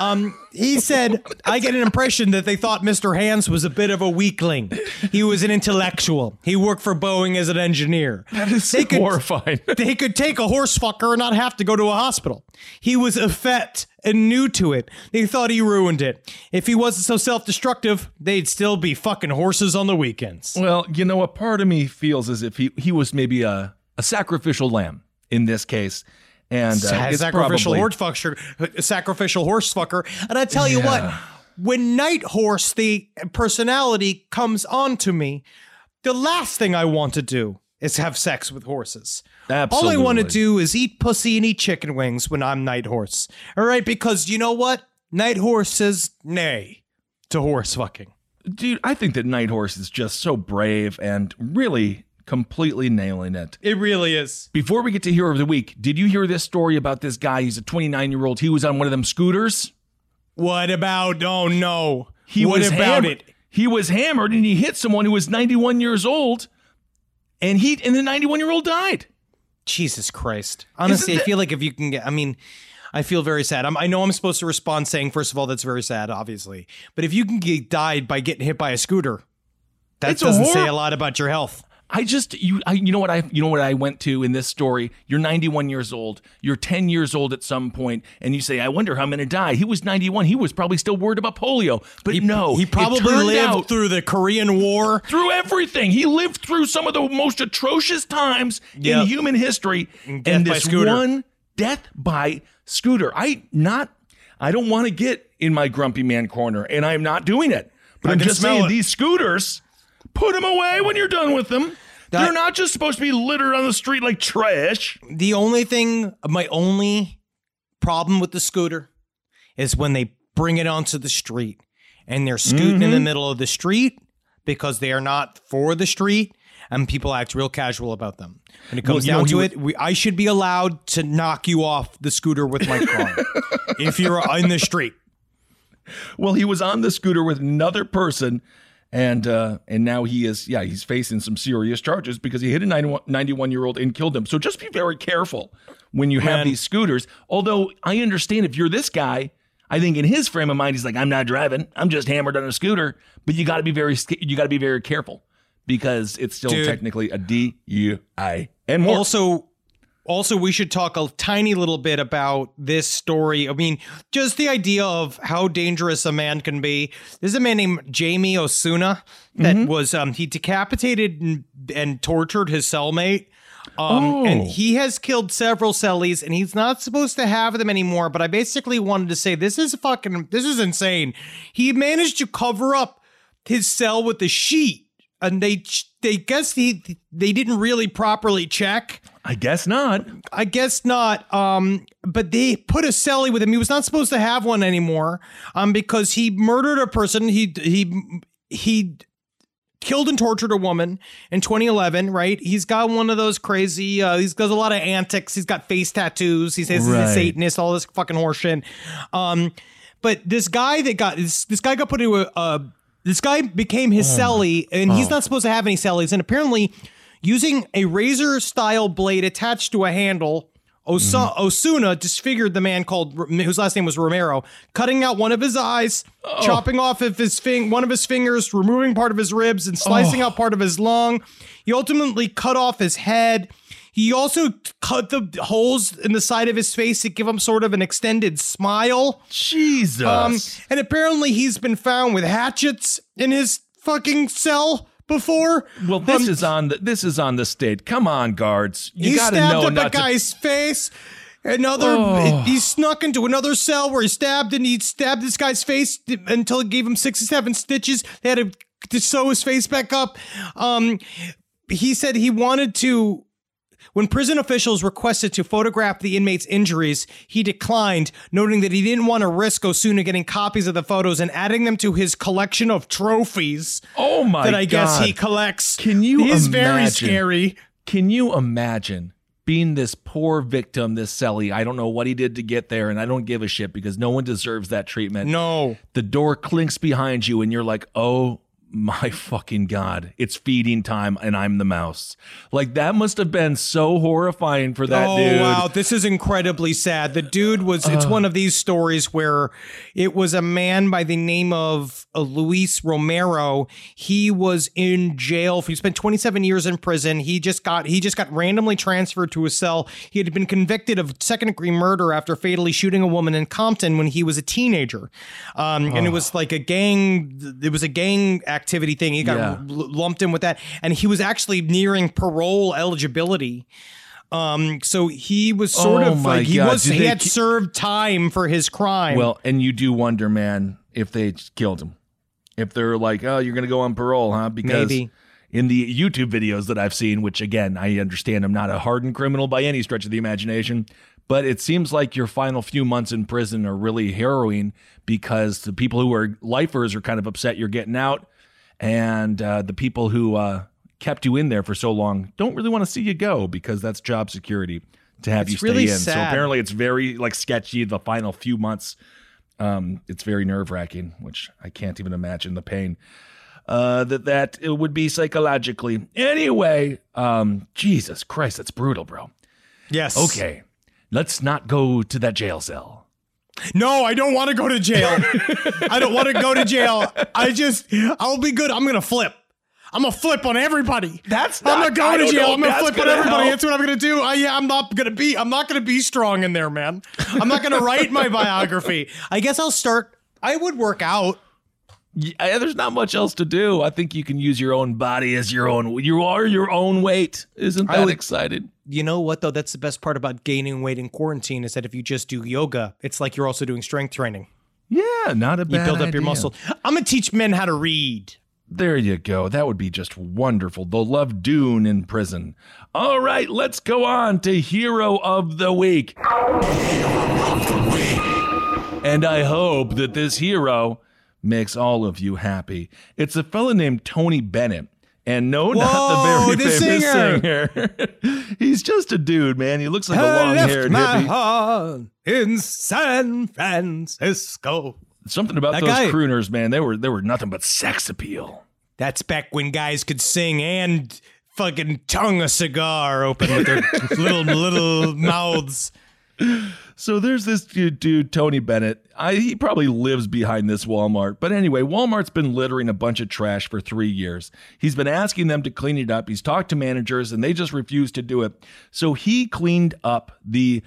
[SPEAKER 7] Um, he said, I get an impression that they thought Mr. Hands was a bit of a weakling. He was an intellectual. He worked for Boeing as an engineer.
[SPEAKER 3] that is
[SPEAKER 7] they could-
[SPEAKER 3] horrifying.
[SPEAKER 7] They could take a horse fucker and not have to go to a hospital. He was effete and new to it. They thought he ruined it. If he wasn't so self destructive, they'd still be fucking horses on the weekends.
[SPEAKER 3] Well, you know, a part of me feels as if he, he was maybe a, a sacrificial lamb in this case. And uh,
[SPEAKER 7] sacrificial
[SPEAKER 3] probably,
[SPEAKER 7] horse fucker, sacrificial horse fucker. And I tell you what, when Night Horse, the personality, comes on to me, the last thing I want to do is have sex with horses. Absolutely. All I want to do is eat pussy and eat chicken wings when I'm night horse. All right, because you know what? Night horse says nay to horse fucking.
[SPEAKER 3] Dude, I think that Night Horse is just so brave and really completely nailing it.
[SPEAKER 7] It really is.
[SPEAKER 3] Before we get to Hero of the Week, did you hear this story about this guy? He's a 29 year old. He was on one of them scooters.
[SPEAKER 7] What about? Oh no.
[SPEAKER 3] He
[SPEAKER 7] what
[SPEAKER 3] was
[SPEAKER 7] about
[SPEAKER 3] hammered.
[SPEAKER 7] it?
[SPEAKER 3] He was hammered and he hit someone who was 91 years old, and he and the 91 year old died.
[SPEAKER 7] Jesus Christ. Honestly, I feel like if you can get, I mean, I feel very sad. I'm, I know I'm supposed to respond saying, first of all, that's very sad, obviously. But if you can get died by getting hit by a scooter, that
[SPEAKER 3] It's
[SPEAKER 7] doesn't say a lot about your health.
[SPEAKER 3] I just you I, you know what I you know what I went to in this story. You're 91 years old. You're 10 years old at some point, and you say, "I wonder how I'm going to die." He was 91. He was probably still worried about polio, but he, no,
[SPEAKER 7] He probably lived
[SPEAKER 3] out-
[SPEAKER 7] through the Korean War.
[SPEAKER 3] through everything. He lived through some of the most atrocious times
[SPEAKER 7] Yep.
[SPEAKER 3] in human history,
[SPEAKER 7] death
[SPEAKER 3] and this one death by scooter. I not. I don't want to get in my grumpy man corner, and I'm not doing it. But
[SPEAKER 7] I
[SPEAKER 3] I'm just saying
[SPEAKER 7] it.
[SPEAKER 3] these scooters. Put them away when you're done with them.
[SPEAKER 7] That-
[SPEAKER 3] They're not just supposed to be littered on the street like trash.
[SPEAKER 7] The only thing, my only problem with the scooter is when they bring it onto the street and they're scooting in the mm-hmm. middle of the street because they are not for the street and people act real casual about them. When it comes
[SPEAKER 3] know,
[SPEAKER 7] down
[SPEAKER 3] he
[SPEAKER 7] to it, we, I should be allowed to knock you off the scooter with my car if you're in the street.
[SPEAKER 3] Well, he was on the scooter with another person, and uh, and now he is yeah he's facing some serious charges because he hit a 91 year old and killed him. So just be very careful when you have
[SPEAKER 7] Man.
[SPEAKER 3] these scooters. Although I understand if you're this guy, I think in his frame of mind he's like I'm not driving, I'm just hammered on a scooter. But you got to be very you got to be very careful because it's still
[SPEAKER 7] Dude.
[SPEAKER 3] technically a DUI and more.
[SPEAKER 7] Also, also, we should talk a tiny little bit about this story. I mean, just the idea of how dangerous a man can be. There's a man named Jamie Osuna that was um, he decapitated and, and tortured his cellmate. Um,
[SPEAKER 3] Oh.
[SPEAKER 7] and he has killed several cellies, and he's not supposed to have them anymore. But I basically wanted to say this is fucking this is insane. He managed to cover up his cell with a sheet, and they they guess he they didn't really properly check.
[SPEAKER 3] I guess not.
[SPEAKER 7] I guess not. Um, but they put a celly with him. He was not supposed to have one anymore. Um, because he murdered a person. He he he killed and tortured a woman in 2011. Right? He's got one of those crazy. Uh, he's got a lot of antics. He's got face tattoos. He says he's a Satanist. All this fucking horseshit. Um, but this guy that got this this guy got put into a. a this guy became his celly, and he's not supposed to have any cellies. And apparently, using a razor style blade attached to a handle, Osa- Osuna disfigured the man called whose last name was Romero, cutting out one of his eyes, chopping off of his fing- one of his fingers, removing part of his ribs, and slicing out part of his lung. He ultimately cut off his head. He also cut the holes in the side of his face to give him sort of an extended smile.
[SPEAKER 3] Jesus.
[SPEAKER 7] Um, and apparently he's been found with hatchets in his fucking cell before.
[SPEAKER 3] well, this
[SPEAKER 7] Um,
[SPEAKER 3] is on the this is on the state. Come on, guards. You
[SPEAKER 7] he
[SPEAKER 3] got to
[SPEAKER 7] stabbed
[SPEAKER 3] know
[SPEAKER 7] up a
[SPEAKER 3] not to
[SPEAKER 7] guy's face. Another,
[SPEAKER 3] Oh.
[SPEAKER 7] he snuck into another cell where he stabbed and he stabbed this guy's face until it gave him six or seven stitches. They had to, to sew his face back up. Um, he said he wanted to. When prison officials requested to photograph the inmate's injuries, he declined, noting that he didn't want to risk Osuna getting copies of the photos and adding them to his collection of trophies
[SPEAKER 3] Oh my God.
[SPEAKER 7] that I guess he collects.
[SPEAKER 3] Can you
[SPEAKER 7] He's very
[SPEAKER 3] imagine?
[SPEAKER 7] scary.
[SPEAKER 3] Can you imagine being this poor victim, this celly? I don't know what he did to get there, and I don't give a shit because no one deserves that treatment.
[SPEAKER 7] No.
[SPEAKER 3] The door clinks behind you, and you're like, oh my fucking God, it's feeding time, and I'm the mouse. Like, that must have been so horrifying for that
[SPEAKER 7] oh
[SPEAKER 3] dude.
[SPEAKER 7] wow, this is incredibly sad. The dude was it's one of these stories where it was a man by the name of uh, Luis Romero. He was in jail for he spent 27 years in prison. He just got he just got randomly transferred to a cell. He had been convicted of second degree murder after fatally shooting a woman in Compton when he was a teenager. Um, and it was like a gang it was a gang activity thing. He got
[SPEAKER 3] Yeah.
[SPEAKER 7] lumped in with that and he was actually nearing parole eligibility. Um, so he was sort
[SPEAKER 3] Oh
[SPEAKER 7] of like he
[SPEAKER 3] God,
[SPEAKER 7] was
[SPEAKER 3] did
[SPEAKER 7] he had
[SPEAKER 3] ki-
[SPEAKER 7] served time for his crime.
[SPEAKER 3] Well, and you do wonder, man, if they killed him. If they're like, oh, you're going to go on parole, huh? Because
[SPEAKER 7] Maybe.
[SPEAKER 3] in the YouTube videos that I've seen, which again, I understand I'm not a hardened criminal by any stretch of the imagination, but it seems like your final few months in prison are really harrowing because the people who are lifers are kind of upset you're getting out, and uh, the people who uh, kept you in there for so long don't really want to see you go because that's job security to have
[SPEAKER 7] It's
[SPEAKER 3] you stay
[SPEAKER 7] really
[SPEAKER 3] in. So apparently, it's very like sketchy the final few months. Um, it's very nerve wracking, which I can't even imagine the pain uh, that that it would be psychologically. Anyway, um, Jesus Christ, that's brutal, bro.
[SPEAKER 7] Yes.
[SPEAKER 3] Okay, let's not go to that jail cell.
[SPEAKER 7] No, I don't want to go to jail. I don't want to go to jail. I just, I'll be good. I'm gonna flip. I'm gonna flip on everybody.
[SPEAKER 3] That's
[SPEAKER 7] I'm
[SPEAKER 3] not-
[SPEAKER 7] not going to
[SPEAKER 3] don't
[SPEAKER 7] jail. I'm gonna flip on
[SPEAKER 3] gonna
[SPEAKER 7] everybody.
[SPEAKER 3] help.
[SPEAKER 7] That's what I'm gonna do. I, yeah, I'm not gonna be. I'm not gonna be strong in there, man. I'm not gonna write my biography. I guess I'll start. I would work out.
[SPEAKER 3] Yeah, there's not much else to do. I think you can use your own body as your own. You are your own weight. Isn't that
[SPEAKER 7] would-
[SPEAKER 3] excited?
[SPEAKER 7] You know what though? That's the best part about gaining weight in quarantine is that if you just do yoga, it's like you're also doing strength training.
[SPEAKER 3] Yeah, not a bad.
[SPEAKER 7] You build up your muscle. I'm gonna teach men how to read.
[SPEAKER 3] There you go. That would be just wonderful. They'll love Dune in prison. All right, let's go on to Hero of the Week. And I hope that this hero makes all of you happy. It's a fella named Tony Bennett. And no,
[SPEAKER 7] Whoa,
[SPEAKER 3] not the very
[SPEAKER 7] the
[SPEAKER 3] famous
[SPEAKER 7] singer.
[SPEAKER 3] singer. He's just a dude, man. He looks like a
[SPEAKER 7] I
[SPEAKER 3] long
[SPEAKER 7] left
[SPEAKER 3] haired
[SPEAKER 7] my
[SPEAKER 3] hippie.
[SPEAKER 7] heart in San Francisco.
[SPEAKER 3] Something about
[SPEAKER 7] That
[SPEAKER 3] those
[SPEAKER 7] guy-
[SPEAKER 3] crooners, man. They were they were nothing but sex appeal.
[SPEAKER 7] That's back when guys could sing and fucking tongue a cigar open with their little little mouths.
[SPEAKER 3] So there's this dude, dude Tony Bennett. I, he probably lives behind this Walmart. But anyway, Walmart's been littering a bunch of trash for three years. He's been asking them to clean it up. He's talked to managers and they just refuse to do it. So he cleaned up the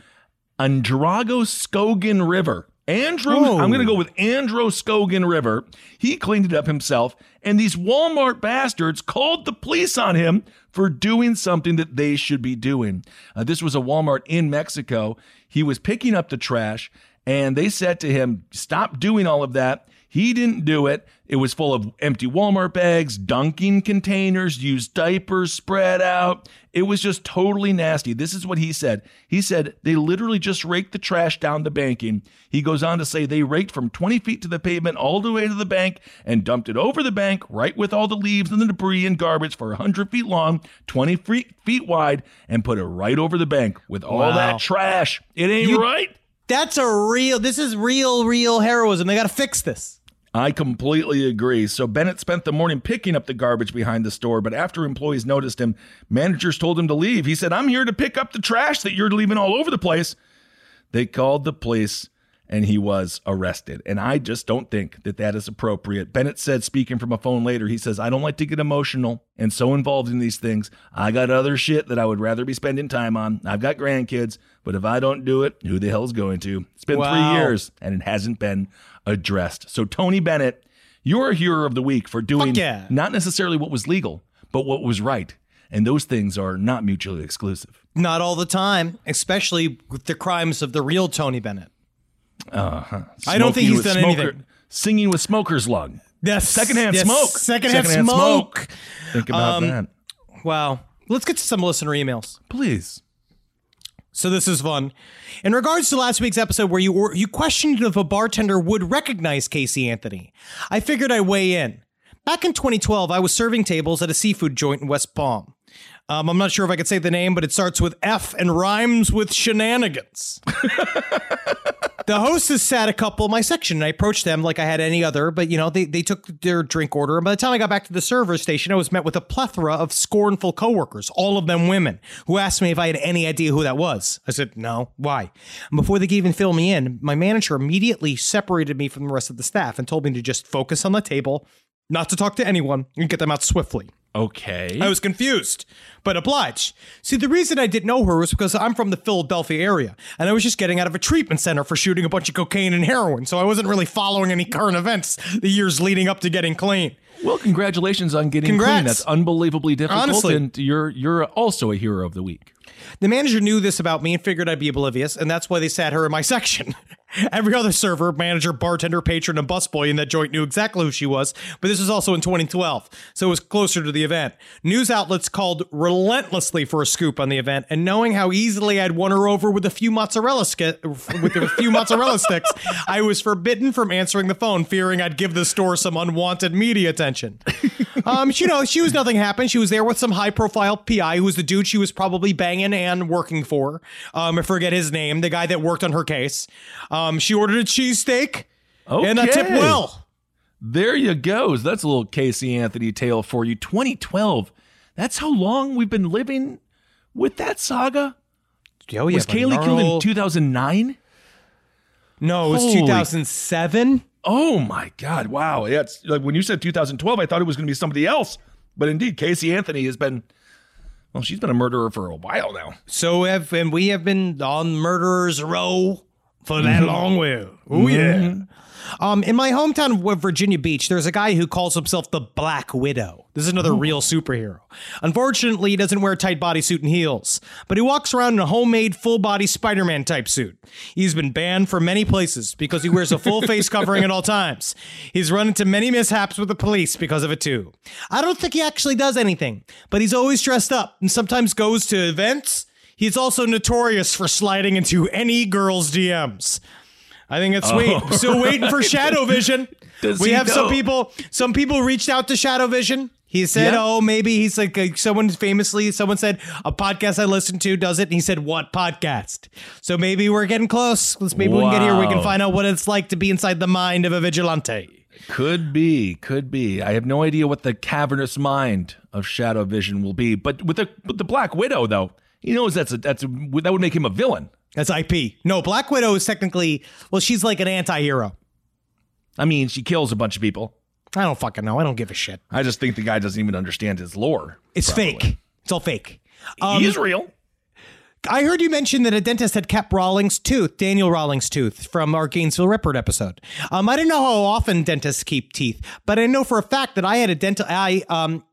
[SPEAKER 3] Androgoscogan River. Andro,
[SPEAKER 7] Whoa.
[SPEAKER 3] I'm going to go with Androscoggin River. He cleaned it up himself, and these Walmart bastards called the police on him for doing something that they should be doing. Uh, this was a Walmart in Mexico. He was picking up the trash, and they said to him, Stop doing all of that. He didn't do it. It was full of empty Walmart bags, Dunkin' containers, used diapers spread out. It was just totally nasty. This is what he said. He said they literally just raked the trash down the banking. He goes on to say they raked from 20 feet to the pavement all the way to the bank and dumped it over the bank, right with all the leaves and the debris and garbage for 100 feet long, 20 feet, feet wide, and put it right over the bank with all
[SPEAKER 7] Wow.
[SPEAKER 3] that trash. It ain't
[SPEAKER 7] You-
[SPEAKER 3] right.
[SPEAKER 7] That's a real. This is real, real heroism. They got to fix this.
[SPEAKER 3] I completely agree. So Bennett spent the morning picking up the garbage behind the store, but after employees noticed him, managers told him to leave. He said, I'm here to pick up the trash that you're leaving all over the place. They called the police and he was arrested. And I just don't think that that is appropriate. Bennett said, speaking from a phone later, he says, I don't like to get emotional and so involved in these things. I got other shit that I would rather be spending time on. I've got grandkids, but if I don't do it, who the hell's going to? It's been
[SPEAKER 7] Wow.
[SPEAKER 3] three years and it hasn't been addressed. So, Tony Bennett, you're a hero of the week for doing
[SPEAKER 7] yeah.
[SPEAKER 3] not necessarily what was legal, but what was right. And those things are not mutually exclusive.
[SPEAKER 7] Not all the time, especially with the crimes of the real Tony Bennett.
[SPEAKER 3] Uh-huh.
[SPEAKER 7] I don't think he's done
[SPEAKER 3] smoker-
[SPEAKER 7] anything.
[SPEAKER 3] Singing with smoker's lung.
[SPEAKER 7] Yes.
[SPEAKER 3] Secondhand
[SPEAKER 7] Yes,
[SPEAKER 3] smoke.
[SPEAKER 7] Secondhand,
[SPEAKER 3] Secondhand
[SPEAKER 7] smoke.
[SPEAKER 3] smoke. Think about
[SPEAKER 7] Um,
[SPEAKER 3] that.
[SPEAKER 7] Wow. Let's get to some listener emails.
[SPEAKER 3] Please.
[SPEAKER 7] So this is fun. In regards to last week's episode where you you questioned if a bartender would recognize Casey Anthony, I figured I'd weigh in. Back in 2012, I was serving tables at a seafood joint in West Palm. Um, I'm not sure if I could say the name, but it starts with F and rhymes with shenanigans. the hostess sat a couple in my section, and I approached them like I had any other, but you know, they, they took their drink order. And by the time I got back to the server station, I was met with a plethora of scornful coworkers, all of them women, who asked me if I had any idea who that was. I said, no. Why? And before they could even fill me in, my manager immediately separated me from the rest of the staff and told me to just focus on the table, not to talk to anyone, and get them out swiftly.
[SPEAKER 3] Okay.
[SPEAKER 7] I was confused, but obliged. See, the reason I didn't know her was because I'm from the Philadelphia area, and I was just getting out of a treatment center for shooting a bunch of cocaine and heroin, so I wasn't really following any current events the years leading up to getting clean.
[SPEAKER 3] Well, congratulations on getting
[SPEAKER 7] Congrats.
[SPEAKER 3] clean. That's unbelievably difficult.
[SPEAKER 7] Honestly.
[SPEAKER 3] And you're you're also a hero of the week.
[SPEAKER 7] The manager knew this about me and figured I'd be oblivious, and that's why they sat her in my section. Every other server, manager, bartender, patron, and busboy in that joint knew exactly who she was, but this was also in 2012, so it was closer to the event. News outlets called relentlessly for a scoop on the event, and knowing how easily I'd won her over with a few mozzarella sk- with a few mozzarella sticks, I was forbidden from answering the phone, fearing I'd give the store some unwanted media attention. Um, you know, she was nothing happened. She was there with some high-profile PI who was the dude she was probably banging and working for. Um, I forget his name, the guy that worked on her case. Um, she ordered a cheesesteak Oh, okay. and a tip well.
[SPEAKER 3] There you go. That's a little Casey Anthony tale for you. 2012. That's how long we've been living with that saga.
[SPEAKER 7] Oh, yeah,
[SPEAKER 3] Was Caylee killed in 2009?
[SPEAKER 7] No, it was
[SPEAKER 3] Holy-
[SPEAKER 7] 2007.
[SPEAKER 3] Oh my God! Wow. Yeah, it's like when you said 2012, I thought it was going to be somebody else, but indeed, Casey Anthony has been. Well, she's been a murderer for a while now.
[SPEAKER 7] So have and we have been on murderers row for that
[SPEAKER 3] Mhm.
[SPEAKER 7] long way. Oh yeah. Um, in my hometown of Virginia Beach, there's a guy who calls himself the Black Widow. This is another real superhero. Unfortunately, he doesn't wear a tight bodysuit and heels, but he walks around in a homemade full body Spider Man type suit. He's been banned from many places because he wears a full face covering at all times. He's run into many mishaps with the police because of it too. I don't think he actually does anything, but he's always dressed up and sometimes goes to events. He's also notorious for sliding into any girl's DMs. I think it's sweet.
[SPEAKER 3] Oh,
[SPEAKER 7] Still waiting for. Shadow Vision.
[SPEAKER 3] Does
[SPEAKER 7] we have some people. Some people reached out to Shadow Vision. He said,
[SPEAKER 3] Yeah.
[SPEAKER 7] "Oh, maybe he's like someone famously. Someone said a podcast I listened to does it." And he said, "What podcast?" So maybe we're getting close. Let's maybe we can get here. We can find out what it's like to be inside the mind of a vigilante.
[SPEAKER 3] Could be, could be. I have no idea what the cavernous mind of Shadow Vision will be, but with the with the Black Widow though, he knows that's a that's a, that would make him a villain.
[SPEAKER 7] That's IP. No, Black Widow is technically well, she's like an anti-hero.
[SPEAKER 3] I mean, she kills a bunch of people.
[SPEAKER 7] I don't fucking know. I don't give a shit.
[SPEAKER 3] I just think the guy doesn't even understand his lore.
[SPEAKER 7] It's fake. It's all fake. Um,
[SPEAKER 3] he is real.
[SPEAKER 7] I heard you mention that a dentist had kept Rawlings' tooth, Daniel Rawlings' tooth, from our Gainesville Ripper episode. Um, I didn't know how often dentists keep teeth, but I know for a fact that I had a dental. I um.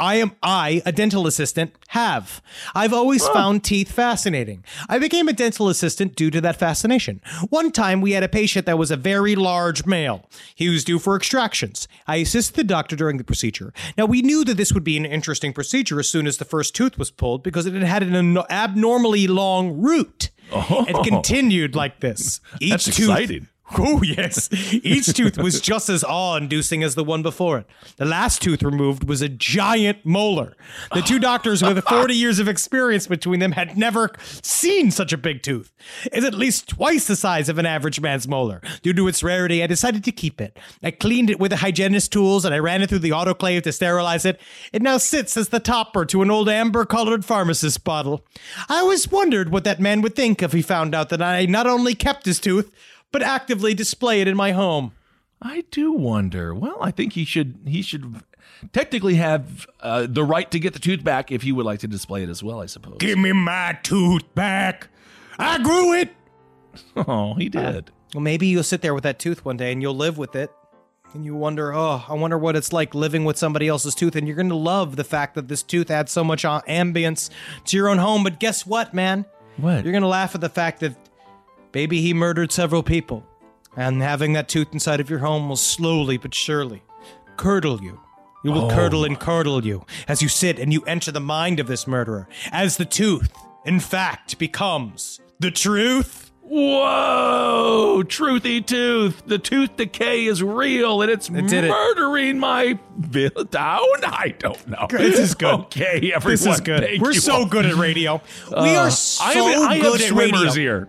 [SPEAKER 7] I am I, a dental assistant, have. I've always found teeth fascinating. I became a dental assistant due to that fascination. One time we had a patient that was a very large male. He was due for extractions. I assisted the doctor during the procedure. Now we knew that this would be an interesting procedure as soon as the first tooth was pulled because it had an abnormally long root. Oh. It continued like this. Each
[SPEAKER 3] That's
[SPEAKER 7] tooth
[SPEAKER 3] exciting.
[SPEAKER 7] Oh, yes. Each tooth was just as awe inducing as the one before it. The last tooth removed was a giant molar. The two doctors with 40 years of experience between them had never seen such a big tooth. It's at least twice the size of an average man's molar. Due to its rarity, I decided to keep it. I cleaned it with the hygienist tools and I ran it through the autoclave to sterilize it. It now sits as the topper to an old amber colored pharmacist bottle. I always wondered what that man would think if he found out that I not only kept his tooth, but actively display it in my home.
[SPEAKER 3] I do wonder. Well, I think he should he should technically have uh, the right to get the tooth back if he would like to display it as well. I suppose.
[SPEAKER 7] Give me my tooth back. I grew it.
[SPEAKER 3] Oh, he did.
[SPEAKER 7] Well, maybe you'll sit there with that tooth one day and you'll live with it. And you wonder, oh, I wonder what it's like living with somebody else's tooth. And you're going to love the fact that this tooth adds so much uh, ambience to your own home. But guess what, man?
[SPEAKER 3] What?
[SPEAKER 7] You're going to laugh at the fact that maybe he murdered several people. And having that tooth inside of your home will slowly but surely curdle you. It will
[SPEAKER 3] Oh.
[SPEAKER 7] curdle and curdle you as you sit and you enter the mind of this murderer. As the tooth, in fact, becomes the truth.
[SPEAKER 3] Whoa, truthy tooth. The tooth decay is real and it's
[SPEAKER 7] it.
[SPEAKER 3] murdering my vil- town. I don't know.
[SPEAKER 7] This is good.
[SPEAKER 3] Okay, everyone.
[SPEAKER 7] This is good. We're so
[SPEAKER 3] all.
[SPEAKER 7] good at radio. we
[SPEAKER 3] Uh,
[SPEAKER 7] are so
[SPEAKER 3] I am, I
[SPEAKER 7] good
[SPEAKER 3] have
[SPEAKER 7] at radio.
[SPEAKER 3] swimmers here.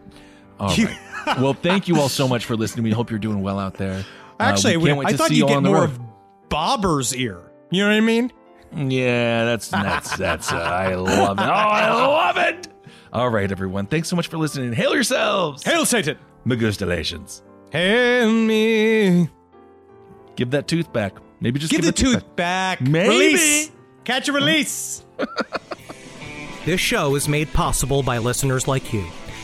[SPEAKER 3] All right. well, thank you all so much for listening. We hope you're doing well out there. Uh,
[SPEAKER 7] Actually,
[SPEAKER 3] we can't wait
[SPEAKER 7] I
[SPEAKER 3] to
[SPEAKER 7] thought
[SPEAKER 3] see
[SPEAKER 7] you'd
[SPEAKER 3] you
[SPEAKER 7] get
[SPEAKER 3] on the
[SPEAKER 7] more
[SPEAKER 3] road.
[SPEAKER 7] of Bobber's ear. You know what I mean?
[SPEAKER 3] Yeah, that's that's that's. Uh, I love it. Oh, I love it. All right, everyone. Thanks so much for listening. Hail yourselves.
[SPEAKER 7] Hail Satan.
[SPEAKER 3] Magustalations.
[SPEAKER 7] Hail me.
[SPEAKER 3] Give that tooth back. Maybe just
[SPEAKER 7] Give
[SPEAKER 3] give,
[SPEAKER 7] the tooth back.
[SPEAKER 3] Maybe.
[SPEAKER 7] Release. Catch a release. this show is made possible by listeners like you.